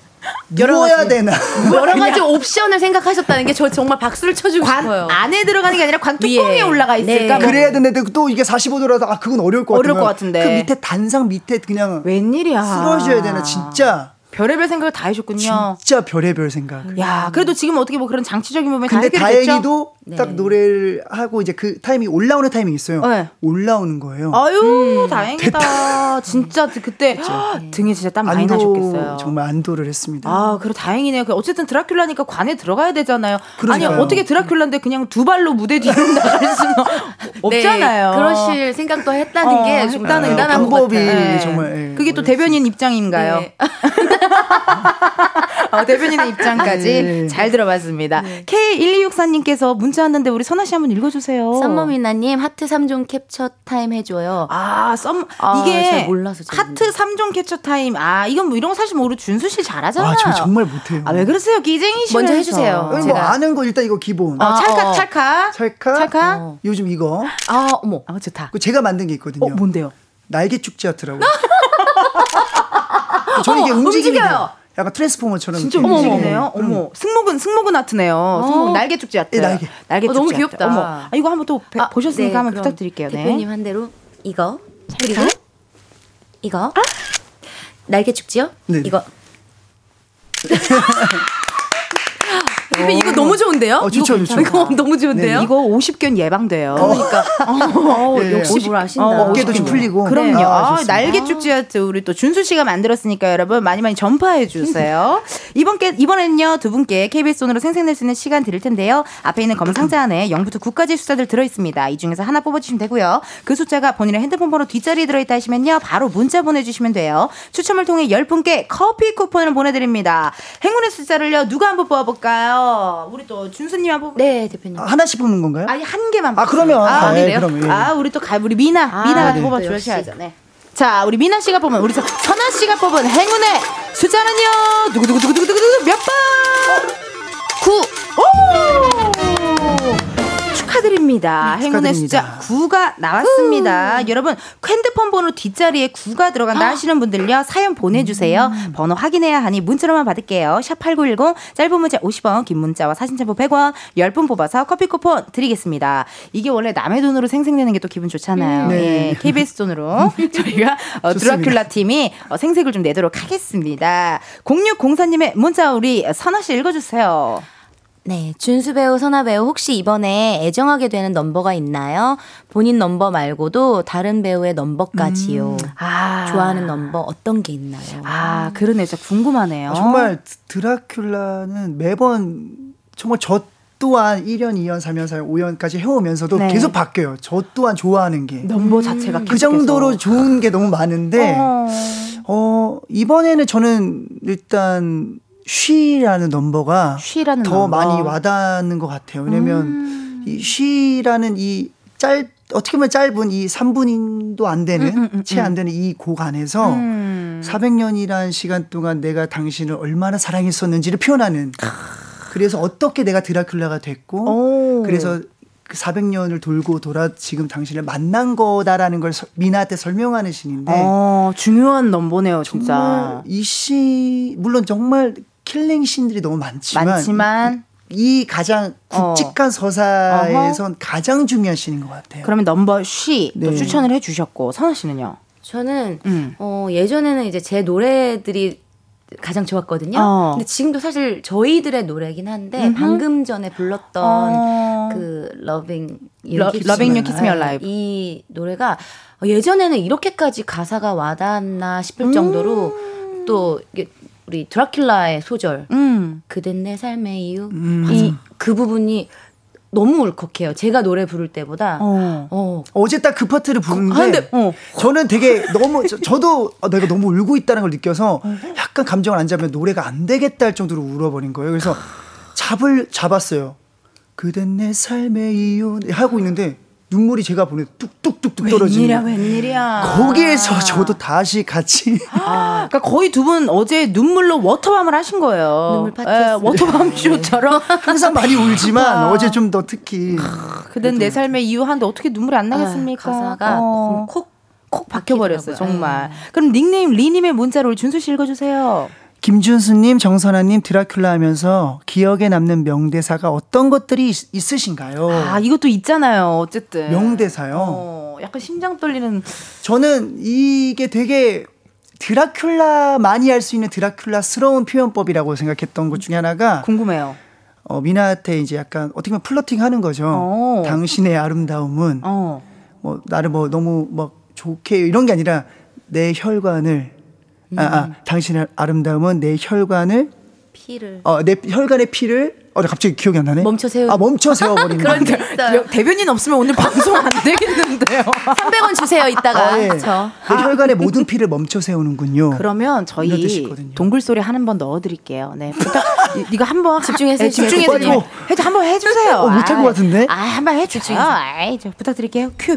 여러 누워야 가지. 되나 여러 가지 옵션을 생각하셨다는 게 저 정말 박수를 쳐주고 관 싶어요. 안에 들어가는 게 아니라 관 뚜껑에 위에. 올라가 있을까? 네. 뭐. 그래야 되는데 또 이게 45도라서 아 그건 어려울 것 어려울 같은 것. 같은데. 그 밑에 단상 밑에 그냥 웬일이야? 쓰러져야 되나 진짜 별의별 생각을 다 해줬군요. 진짜 별의별 생각. 야, 그래도 지금 어떻게 뭐 그런 장치적인 부분이 다 근데 해결됐죠? 다행히도 네. 딱 노래를 하고 이제 그 타이밍 올라오는 타이밍이 있어요. 네. 올라오는 거예요. 아유, 음. 다행이다. 진짜 그때 등에 진짜 땀 많이 나셨겠어요. 정말 안도를 했습니다. 아, 그래 다행이네요. 그 어쨌든 드라큘라니까 관에 들어가야 되잖아요. 아니 그러니까요. 어떻게 드라큘라인데 그냥 두 발로 무대 뒤로 나갈 수는 없잖아요. 네, 그러실 생각도 했다는 어, 게좀 했다는 대단한 것 방법이 같아요. 네. 정말 예, 그게 또 어렵습니다. 대변인 입장인가요? 네. 어, 대변인의 입장까지 네. 잘 들어봤습니다. K1264님께서 문자 왔는데 우리 선아 씨 한번 읽어주세요. 썸머미나님 하트 3종 캡처 타임 해줘요. 아, 썸 아, 이게 잘 몰라서 하트 3종 캡처 타임. 아, 이건 뭐 이런 거 사실 모르 준수 씨 잘하잖아요. 아, 저 정말 못해요. 아, 왜 그러세요? 끼쟁이시면서. 먼저 해주세요. 아니, 뭐 제가- 아는 거 일단 이거 기본. 어, 찰칵 어. 찰칵. 찰칵. 찰칵. 어. 요즘 이거 아 어머. 아, 좋다. 그 제가 만든 게 있거든요. 어, 뭔데요? 날개 축제 하트라고. 저는 이게 움직이요. 약간 트랜스포머처럼 진짜 움직이네요. 움직이는 어머, 승모근 승모근 아트네요. 승모근 날개 축제 아트. 예, 날개. 날개 어, 축제 너무. 귀엽다. 어머, 아, 이거 한번 또 배- 아, 보셨으니까 네, 한번 부탁드릴게요. 네. 대표님 한 대로 이거 그리고 이거 날개 축지요? 네. 이거 대표님 이거 너무 좋은데요? 어, 좋죠, 이거 좋죠. 이거 너무 좋은데요? 네, 이거 50견 예방돼요. 그러니까 어, 예, 예. 역시 뭘 아신다. 어, 어깨도 좀 풀리고. 그럼요. 네. 아, 아, 좋습니다. 날개 축제 아트 우리 또 준수 씨가 만들었으니까 여러분 많이 많이 전파해 주세요. 이번 게 이번에는요 두 분께 KBS 손으로 생생낼 수 있는 시간 드릴 텐데요. 앞에 있는 검은 상자 안에 0부터 9까지 숫자들 들어 있습니다. 이 중에서 하나 뽑아주시면 되고요. 그 숫자가 본인의 핸드폰 번호 뒷자리에 들어있다 하시면요 바로 문자 보내주시면 돼요. 추첨을 통해 10분께 커피 쿠폰을 보내드립니다. 행운의 숫자를요 누가 한번 뽑아볼까요? 우리 또 준수님 한번 뽑... 네 대표님. 아, 하나씩 뽑는 건가요? 아니 한 개만 아, 그러면. 아, 아, 예, 그래요? 그러면, 예. 아, 우리 또 가, 우리 미나, 미나가 네. 뽑아 또 주셔야죠. 네. 자, 우리 미나 씨가 뽑은 우리 서- 선아 씨가 뽑은 행운의 숫자는요. 두구두구두구두구두구 몇 번? 9. 오! 축하드립니다. 행운의 숫자 축하드립니다. 9가 나왔습니다. 여러분, 핸드폰 번호 뒷자리에 9가 들어간다 하시는 분들요. 사연 보내주세요. 번호 확인해야 하니 문자로만 받을게요. 샵 8910 짧은 문자 50원, 긴 문자와 사진 첨부 100원, 10분 뽑아서 커피 쿠폰 드리겠습니다. 이게 원래 남의 돈으로 생생내는 게 또 기분 좋잖아요. 네. 예, KBS 돈으로 저희가 어. 드라큘라 팀이 어, 생색을 좀 내도록 하겠습니다. 0604님의 문자 우리 선아 씨 읽어주세요. 네, 준수 배우, 선아 배우 혹시 이번에 애정하게 되는 넘버가 있나요? 본인 넘버 말고도 다른 배우의 넘버까지요. 아, 좋아하는 넘버 어떤 게 있나요? 아, 그러네. 진짜 궁금하네요. 아, 정말 드- 드라큘라는 매번 정말 저 또한 1년, 2년, 3년, 4년, 5년까지 해오면서도 네. 계속 바뀌어요. 저 또한 좋아하는 게. 넘버 자체가 그 정도로 좋은 게 너무 많은데, 어. 어, 이번에는 저는 일단 쉬라는 넘버가 쉬라는 더 넘버. 많이 와닿는 것 같아요. 왜냐면 음. 이 쉬라는 이 짧, 어떻게 보면 짧은 이 3분도 안 되는, 채안 되는 이 곡 안에서 음. 400년이라는 시간 동안 내가 당신을 얼마나 사랑했었는지를 표현하는. 그래서 어떻게 내가 드라큘라가 됐고, 오. 그래서 그 400년을 돌고 돌아 지금 당신을 만난 거다라는 걸 서- 미나한테 설명하는 신인데, 어, 중요한 넘버네요, 진짜. 이 시, 물론 정말 killing 신들이 너무 많지만, 많지만 이 가장 어. 굵직한 서사에선 가장 중요한 신인 것 같아요. 그러면 넘버 She 또 네. 추천을 해주셨고 선아 씨는요? 저는 음. 어, 예전에는 이제 제 노래들이 가장 좋았거든요. 어. 근데 지금도 사실 저희들의 노래긴 한데 음흠. 방금 전에 불렀던 어. 그 loving lo- Loving You Keeps Me Alive. 이 노래가 예전에는 이렇게까지 가사가 와닿았나 싶을 정도로 또 이게 우리 드라큘라의 소절 음. 그댄 내 삶의 이유 음, 이그 부분이 너무 울컥해요. 제가 노래 부를 때보다 어. 어, 어제 딱 그 파트를 부르는데 아, 어. 저는 되게 너무 저, 도 내가 너무 울고 있다는 걸 느껴서 약간 감정을 안 잡으면 노래가 안 되겠다 할 정도로 울어버린 거예요. 그래서 잡을 잡았어요. 그댄 내 삶의 이유 하고 있는데 눈물이 제가 보내 뚝뚝뚝뚝 떨어지는 웬일이야. 웬일이야. 거기에서 저도 다시 같이 아, 그러니까 거의 두 분 어제 눈물로 워터밤을 하신 거예요. 눈물 파티 예, 했습니다. 워터밤 쇼처럼. 항상 많이 울지만 아. 어제 좀 더 특히 그댄 내 삶의 이유 하는데 어떻게 눈물이 안 나겠습니까? 아, 가사가 어. 콕콕 박혀버렸어요, 박히더라고요. 정말. 그럼 닉네임 리님의 문자로 우리 준수 씨 읽어주세요. 김준수님, 정선아님 드라큘라 하면서 기억에 남는 명대사가 어떤 것들이 있, 있으신가요? 아, 이것도 있잖아요, 어쨌든. 명대사요. 어, 약간 심장 떨리는. 저는 이게 되게 드라큘라 많이 할 수 있는 드라큘라스러운 표현법이라고 생각했던 것 중에 하나가 궁금해요. 어, 미나한테 이제 약간 어떻게 보면 플러팅 하는 거죠. 어. 당신의 아름다움은 어. 뭐 나를 뭐 너무 막 좋게 이런 게 아니라 내 혈관을 아, 아 음. 당신의 아름다움은 내 혈관을 피를 어, 내 혈관의 피를 어, 갑자기 기억이 안 나네. 멈춰 세우- 아, 멈춰 세워버리는. 그런 게 거. 있어요. 대변인 없으면 오늘 방송 안 되겠는데요. 300원 주세요 이따가 아, 예. 저내 혈관의 모든 피를 멈춰 세우는군요. 그러면 저희. 동굴 소리 한 번 넣어드릴게요. 네, 부탁. 이- 이거 한 번 집중해서 네, 해주세요. 집중해서 빨리. 좀 해줘 한번 해주세요. 어, 못할 것 같은데? 아, 한 번 해주세요. 아이, 저 부탁드릴게요. 큐.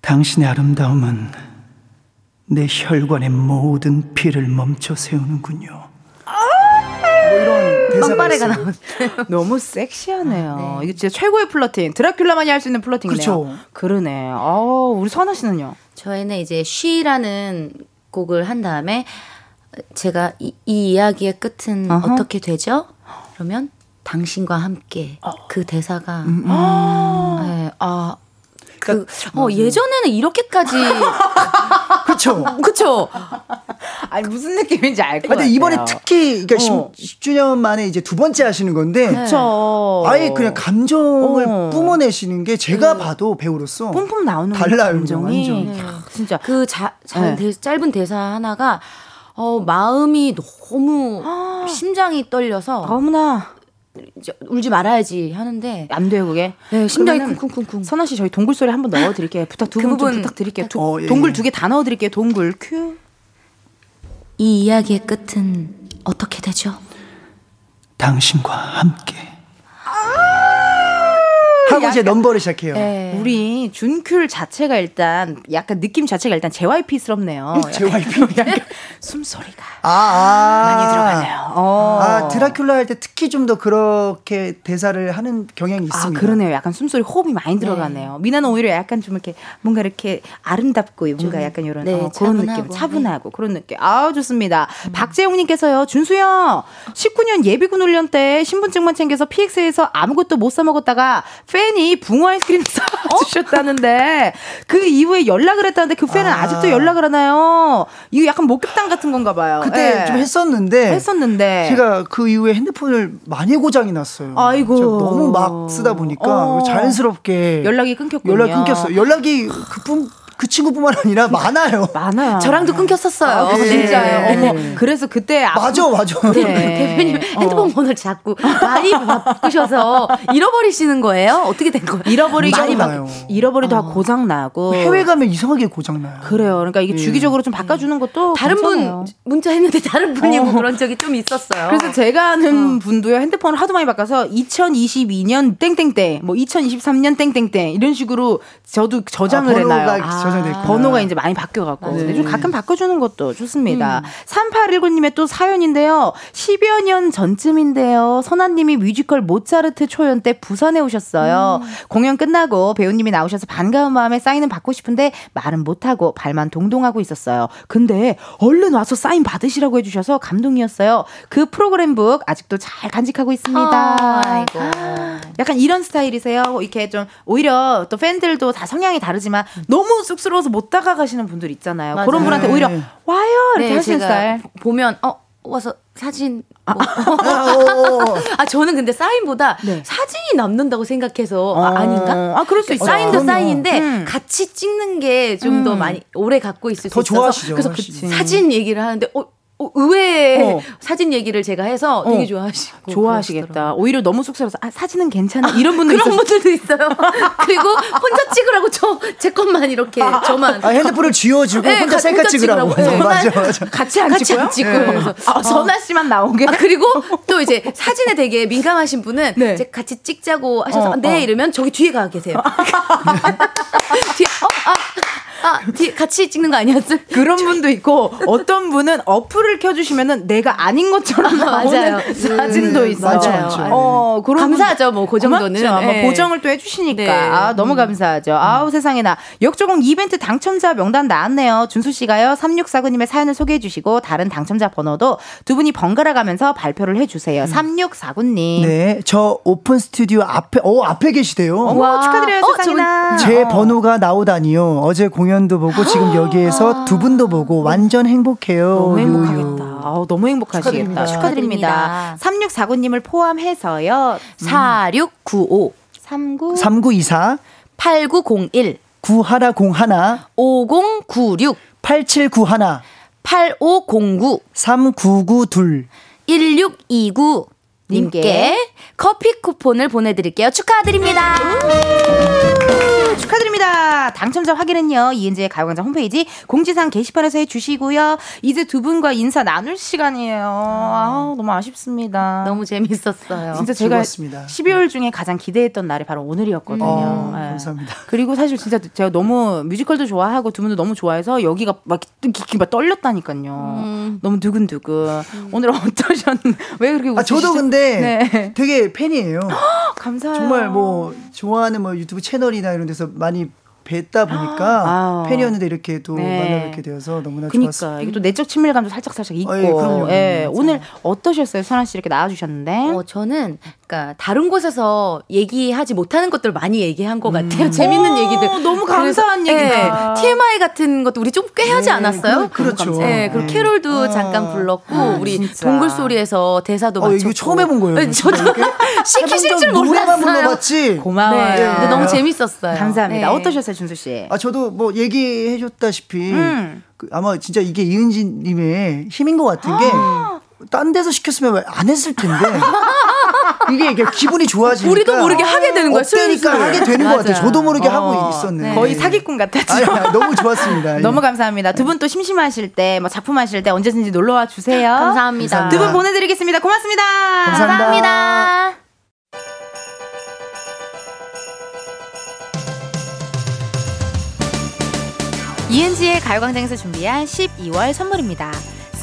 당신의 아름다움은 내 혈관의 모든 피를 멈춰 세우는군요. 뭐 이런 대사가 빵빠레가. 나온 너무 섹시하네요. 이거 진짜 최고의 플러팅. 드라큘라만이 할 수 있는 플러팅이네요. 그렇죠. 그러네. 어, 우리 선아 씨는요? 저희는 이제 쉬라는 곡을 한 다음에 제가 이, 이 이야기의 끝은 어허. 어떻게 되죠? 그러면 당신과 함께 그 대사가 음, 네, 아, 그, 어, 예전에는 이렇게까지 그렇죠. 그쵸? 아니 무슨 느낌인지 알것 근데 같아요. 이번에 특히 그러니까 어. 10, 주년 만에 이제 두 번째 하시는 건데 그쵸. 아예 그냥 감정을 어. 뿜어내시는 게 제가 봐도 배우로서 뿜뿜 나오는 달라요, 감정이 완전. 캬, 진짜 그 자, 자, 네. 대- 짧은 대사 하나가 어, 마음이 너무 심장이 떨려서 너무나 이제 울지 말아야지 하는데 안 돼요 그게. 네, 심장이 쿵쿵쿵쿵. 선아 씨 저희 동굴 소리 한번 넣어드릴게요. 부탁 두그분좀 부분 부탁드릴게요. 두- 어, 예, 동굴 예. 두개 다 넣어드릴게요. 동굴 큐. 이 이야기의 끝은 어떻게 되죠? 당신과 함께 하고 이제 넘버를 시작해요. 네. 우리 준큐 자체가 일단 약간 느낌 자체가 일단 JYP스럽네요. JYP? 약간 숨소리가 아, 아. 많이 들어가네요. 어. 아 드라큘라 할 때 특히 좀 더 그렇게 대사를 하는 경향이 아, 있습니다. 그러네요. 약간 숨소리 호흡이 많이 들어가네요. 미나는 오히려 약간 좀 이렇게 뭔가 이렇게 아름답고 뭔가 약간 이런 네, 어, 그런 느낌, 차분하고 그런 느낌. 아 좋습니다. 박재용님께서요, 준수형 19년 예비군 훈련 때 신분증만 챙겨서 PX에서 아무것도 못 사 먹었다가 팬이 붕어 아이스크림 사주셨다는데 그 이후에 연락을 했다는데 그 팬은 아. 아. 직도 연락을 하나요? 이거 약간 목격담 같은 건가 봐요. 그때 예. 좀 했었는데 했었는데 제가 그 이후에 핸드폰을 많이 고장이 났어요. 아이고. 너무 막 쓰다 보니까 어. 자연스럽게 연락이 끊겼군요. 연락 끊겼어요. 연락이 그뿐 그 친구뿐만 아니라 많아요. 많아요. 저랑도 끊겼었어요. 아, 네. 진짜요. 네. 어머. 그래서 그때 맞아, 맞아. 네. 대표님 핸드폰 번호를 자꾸 많이 바꾸셔서 잃어버리시는 거예요? 어떻게 된 거예요? 잃어버리기 많이 나요. 잃어버리도 하고 고장 나고 해외 가면 이상하게 고장 나요. 그래요. 그러니까 이게 예. 주기적으로 좀 바꿔주는 것도 다른 괜찮아요. 분 문자 했는데 다른 분이 뭐 어. 그런 적이 좀 있었어요. 그래서 제가 아는 분도요 핸드폰을 하도 많이 바꿔서 2022년 땡땡땡 뭐 2023년 땡땡땡 이런 식으로 저도 저장을 아, 해놔요. 저장돼 있구나. 번호가 이제 많이 바뀌어갖고 네. 근데 좀 가끔 바꿔주는 것도 좋습니다. 3819님의 또 사연인데요. 10여 년 전쯤인데요. 선아님이 뮤지컬 모차르트 초연 때 부산에 오셨어요. 공연 끝나고 배우님이 나오셔서 반가운 마음에 사인은 받고 싶은데 말은 못하고 발만 동동하고 있었어요. 근데 얼른 와서 사인 받으시라고 해주셔서 감동이었어요. 그 프로그램북 아직도 잘 간직하고 있습니다. 아 이고. 약간 이런 스타일이세요. 이렇게 좀 오히려 또 팬들도 다 성향이 다르지만 너무 쑥스러워서 못 다가가시는 분들 있잖아요. 맞아요. 그런 분한테 네. 오히려 와요 이렇게 네, 하시는 제가 스타일. 보면 어 와서 사진 뭐. 아, 어, 어. 아 저는 근데 사인보다 네. 사진이 남는다고 생각해서 아, 어, 아 닌가? 아, 그럴 수 있어요. 사인도 그럼요. 사인인데 음. 같이 찍는 게 좀더 음. 많이 오래 갖고 있을 수더 있어서 좋아하시죠. 그래서 훨씬. 사진 얘기를 하는데 어 어, 의외의 어. 사진 얘기를 제가 해서 어. 되게 좋아하시고 좋아하시겠다. 오히려 너무 쑥스러워서 아, 사진은 괜찮아. 이런 분들 그런 있어서 분들도 있어요. 그리고 혼자 찍으라고 저 제 것만 이렇게 저만 아, 핸드폰을 쥐어주고 네, 혼자 가- 셀카 찍으라고. 찍으라고. 네. 맞아, 맞아. 같이 안 같이 찍고요? 안 찍고 네. 그래서 아, 선아 씨만 나오게. 아, 그리고 또 이제 사진에 되게 민감하신 분은 네. 이제 같이 찍자고 하셔서 어, 네 어. 이러면 저기 뒤에 가 계세요. 뒤에 어, 아, 아, 뒤에 같이 찍는 거 아니었어? 그런 분도 있고 어떤 분은 어플을 켜주시면은 내가 아닌 것처럼 나오는 맞아요. 사진도 음, 있어. 많죠, 많죠. 어, 그런 감사하죠, 뭐, 그 정도는. 고맙죠. 뭐 네. 보정을 또 해주시니까 네. 아, 너무 감사하죠. 아우 세상에나 역조공 이벤트 당첨자 명단 나왔네요. 준수 씨가요 3649님의 사연을 소개해주시고 다른 당첨자 번호도 두 분이 번갈아 가면서 발표를 해주세요. 3649님. 네, 저 오픈 스튜디오 앞에, 어, 앞에 계시대요. 와. 축하드려요 어, 세상에나. 제 어. 번호가 나오다니요. 어제 공연 도 보고 지금 여기에서 두 분도 보고 완전 행복해요. 너무. 행복하겠다. 아우, 너무 행복하시겠다. 축하드립니다. 축하드립니다. 3649님을 포함해서요. 4695 39 3924 8901 구하나 공하나 5096 8791 8509 3992 1629 님께 님께 커피 쿠폰을 보내드릴게요. 축하드립니다. 축하드립니다. 당첨자 확인은요. 이은지의 가요광장 홈페이지 공지사항 게시판에서 해주시고요. 이제 두 분과 인사 나눌 시간이에요. 아우, 너무 아쉽습니다. 너무 재밌었어요. 진짜 제가 즐거웠습니다. 12월 중에 가장 기대했던 날이 바로 오늘이었거든요. 어, 예. 감사합니다. 그리고 사실 진짜 제가 너무 뮤지컬도 좋아하고 두 분도 너무 좋아해서 여기가 막, 기- 막 떨렸다니까요. 너무 두근두근. 오늘 어떠셨는데? 왜 그렇게 아, 저도 웃으시죠? 근데 네. 되게 팬이에요. 감사해요. 정말 뭐 좋아하는 뭐 유튜브 채널이나 이런 데서 많이 뵀다 보니까 아우. 팬이었는데 이렇게 또 네. 만나 뵙게 되어서 너무나 그니까 좋았어요. 이게 또 내적 친밀감도 살짝 살짝 있고. 어, 예, 그럼요, 예, 그럼요. 오늘 어떠셨어요, 선아 씨 이렇게 나와주셨는데? 어, 저는 그러니까 다른 곳에서 얘기하지 못하는 것들 많이 얘기한 것 같아요. 재밌는 오, 얘기들. 너무 감사한 얘기다. 예, TMI 같은 것도 우리 좀 꽤 하지 네, 않았어요? 그- 그렇죠. 예, 그리고 네. 캐롤도 어. 잠깐 불렀고 아, 우리 진짜. 동굴 소리에서 대사도 어, 맞췄고. 이거 처음 해본 거예요. 예, 저도 시키실 줄 몰랐어요. 불러봤지. 고마워요. 네, 근데 너무 재밌었어요. 감사합니다. 네. 어떠셨어요, 준수 씨? 아 저도 뭐 얘기해줬다시피 음. 그 아마 진짜 이게 이은지님의 힘인 것 같은 게. 딴 데서 시켰으면 왜안 했을 텐데 이게, 이게 기분이 좋아지니까 우리도 모르게 하게 되는 거야, 슬슬. 하게 되는 것. 같아요. 저도 모르게 하고 어, 있었네. 거의 사기꾼 같았죠. 아니, 아니, 너무 좋았습니다. 너무 감사합니다. 두 분 또 심심하실 때, 뭐 작품 하실 때 언제든지 놀러 와 주세요. 감사합니다. 두분 보내드리겠습니다. 고맙습니다. 감사합니다. 감사합니다. 이은지의 가요광장에서 준비한 12월 선물입니다.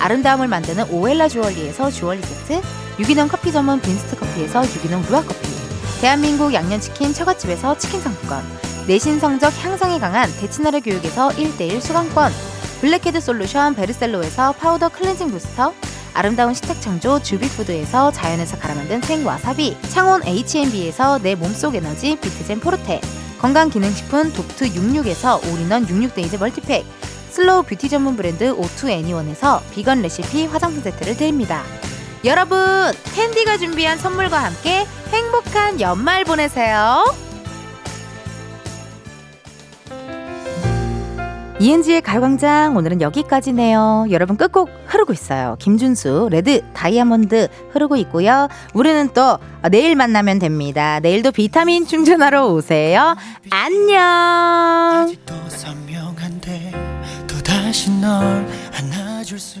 아름다움을 만드는 오엘라 주얼리에서 주얼리 세트, 유기농 커피 전문 빈스트 커피에서 유기농 루아 커피, 대한민국 양념치킨 처갓집에서 치킨 상품권, 내신 성적 향상에 강한 대치나래 교육에서 1대1 수강권, 블랙헤드 솔루션 베르셀로에서 파우더 클렌징 부스터, 아름다운 식탁 창조 주비푸드에서 자연에서 갈아 만든 생와사비, 창원 H&B에서 내 몸속 에너지 비트젠 포르테, 건강기능식품 독트 66에서 all-in-one 66 days multi pack slow beauty 전문 브랜드 오투 애니원에서 비건 레시피 화장품 세트를 드립니다. 여러분 탠디가 준비한 선물과 함께 행복한 연말 보내세요. 이은지의 가요광장 오늘은 여기까지네요. 여러분 끝곡 흐르고 있어요. 김준수 레드 다이아몬드 흐르고 있고요. 우리는 또 내일 만나면 됩니다. 내일도 비타민 충전하러 오세요. 안녕. 다시 널 안아줄 수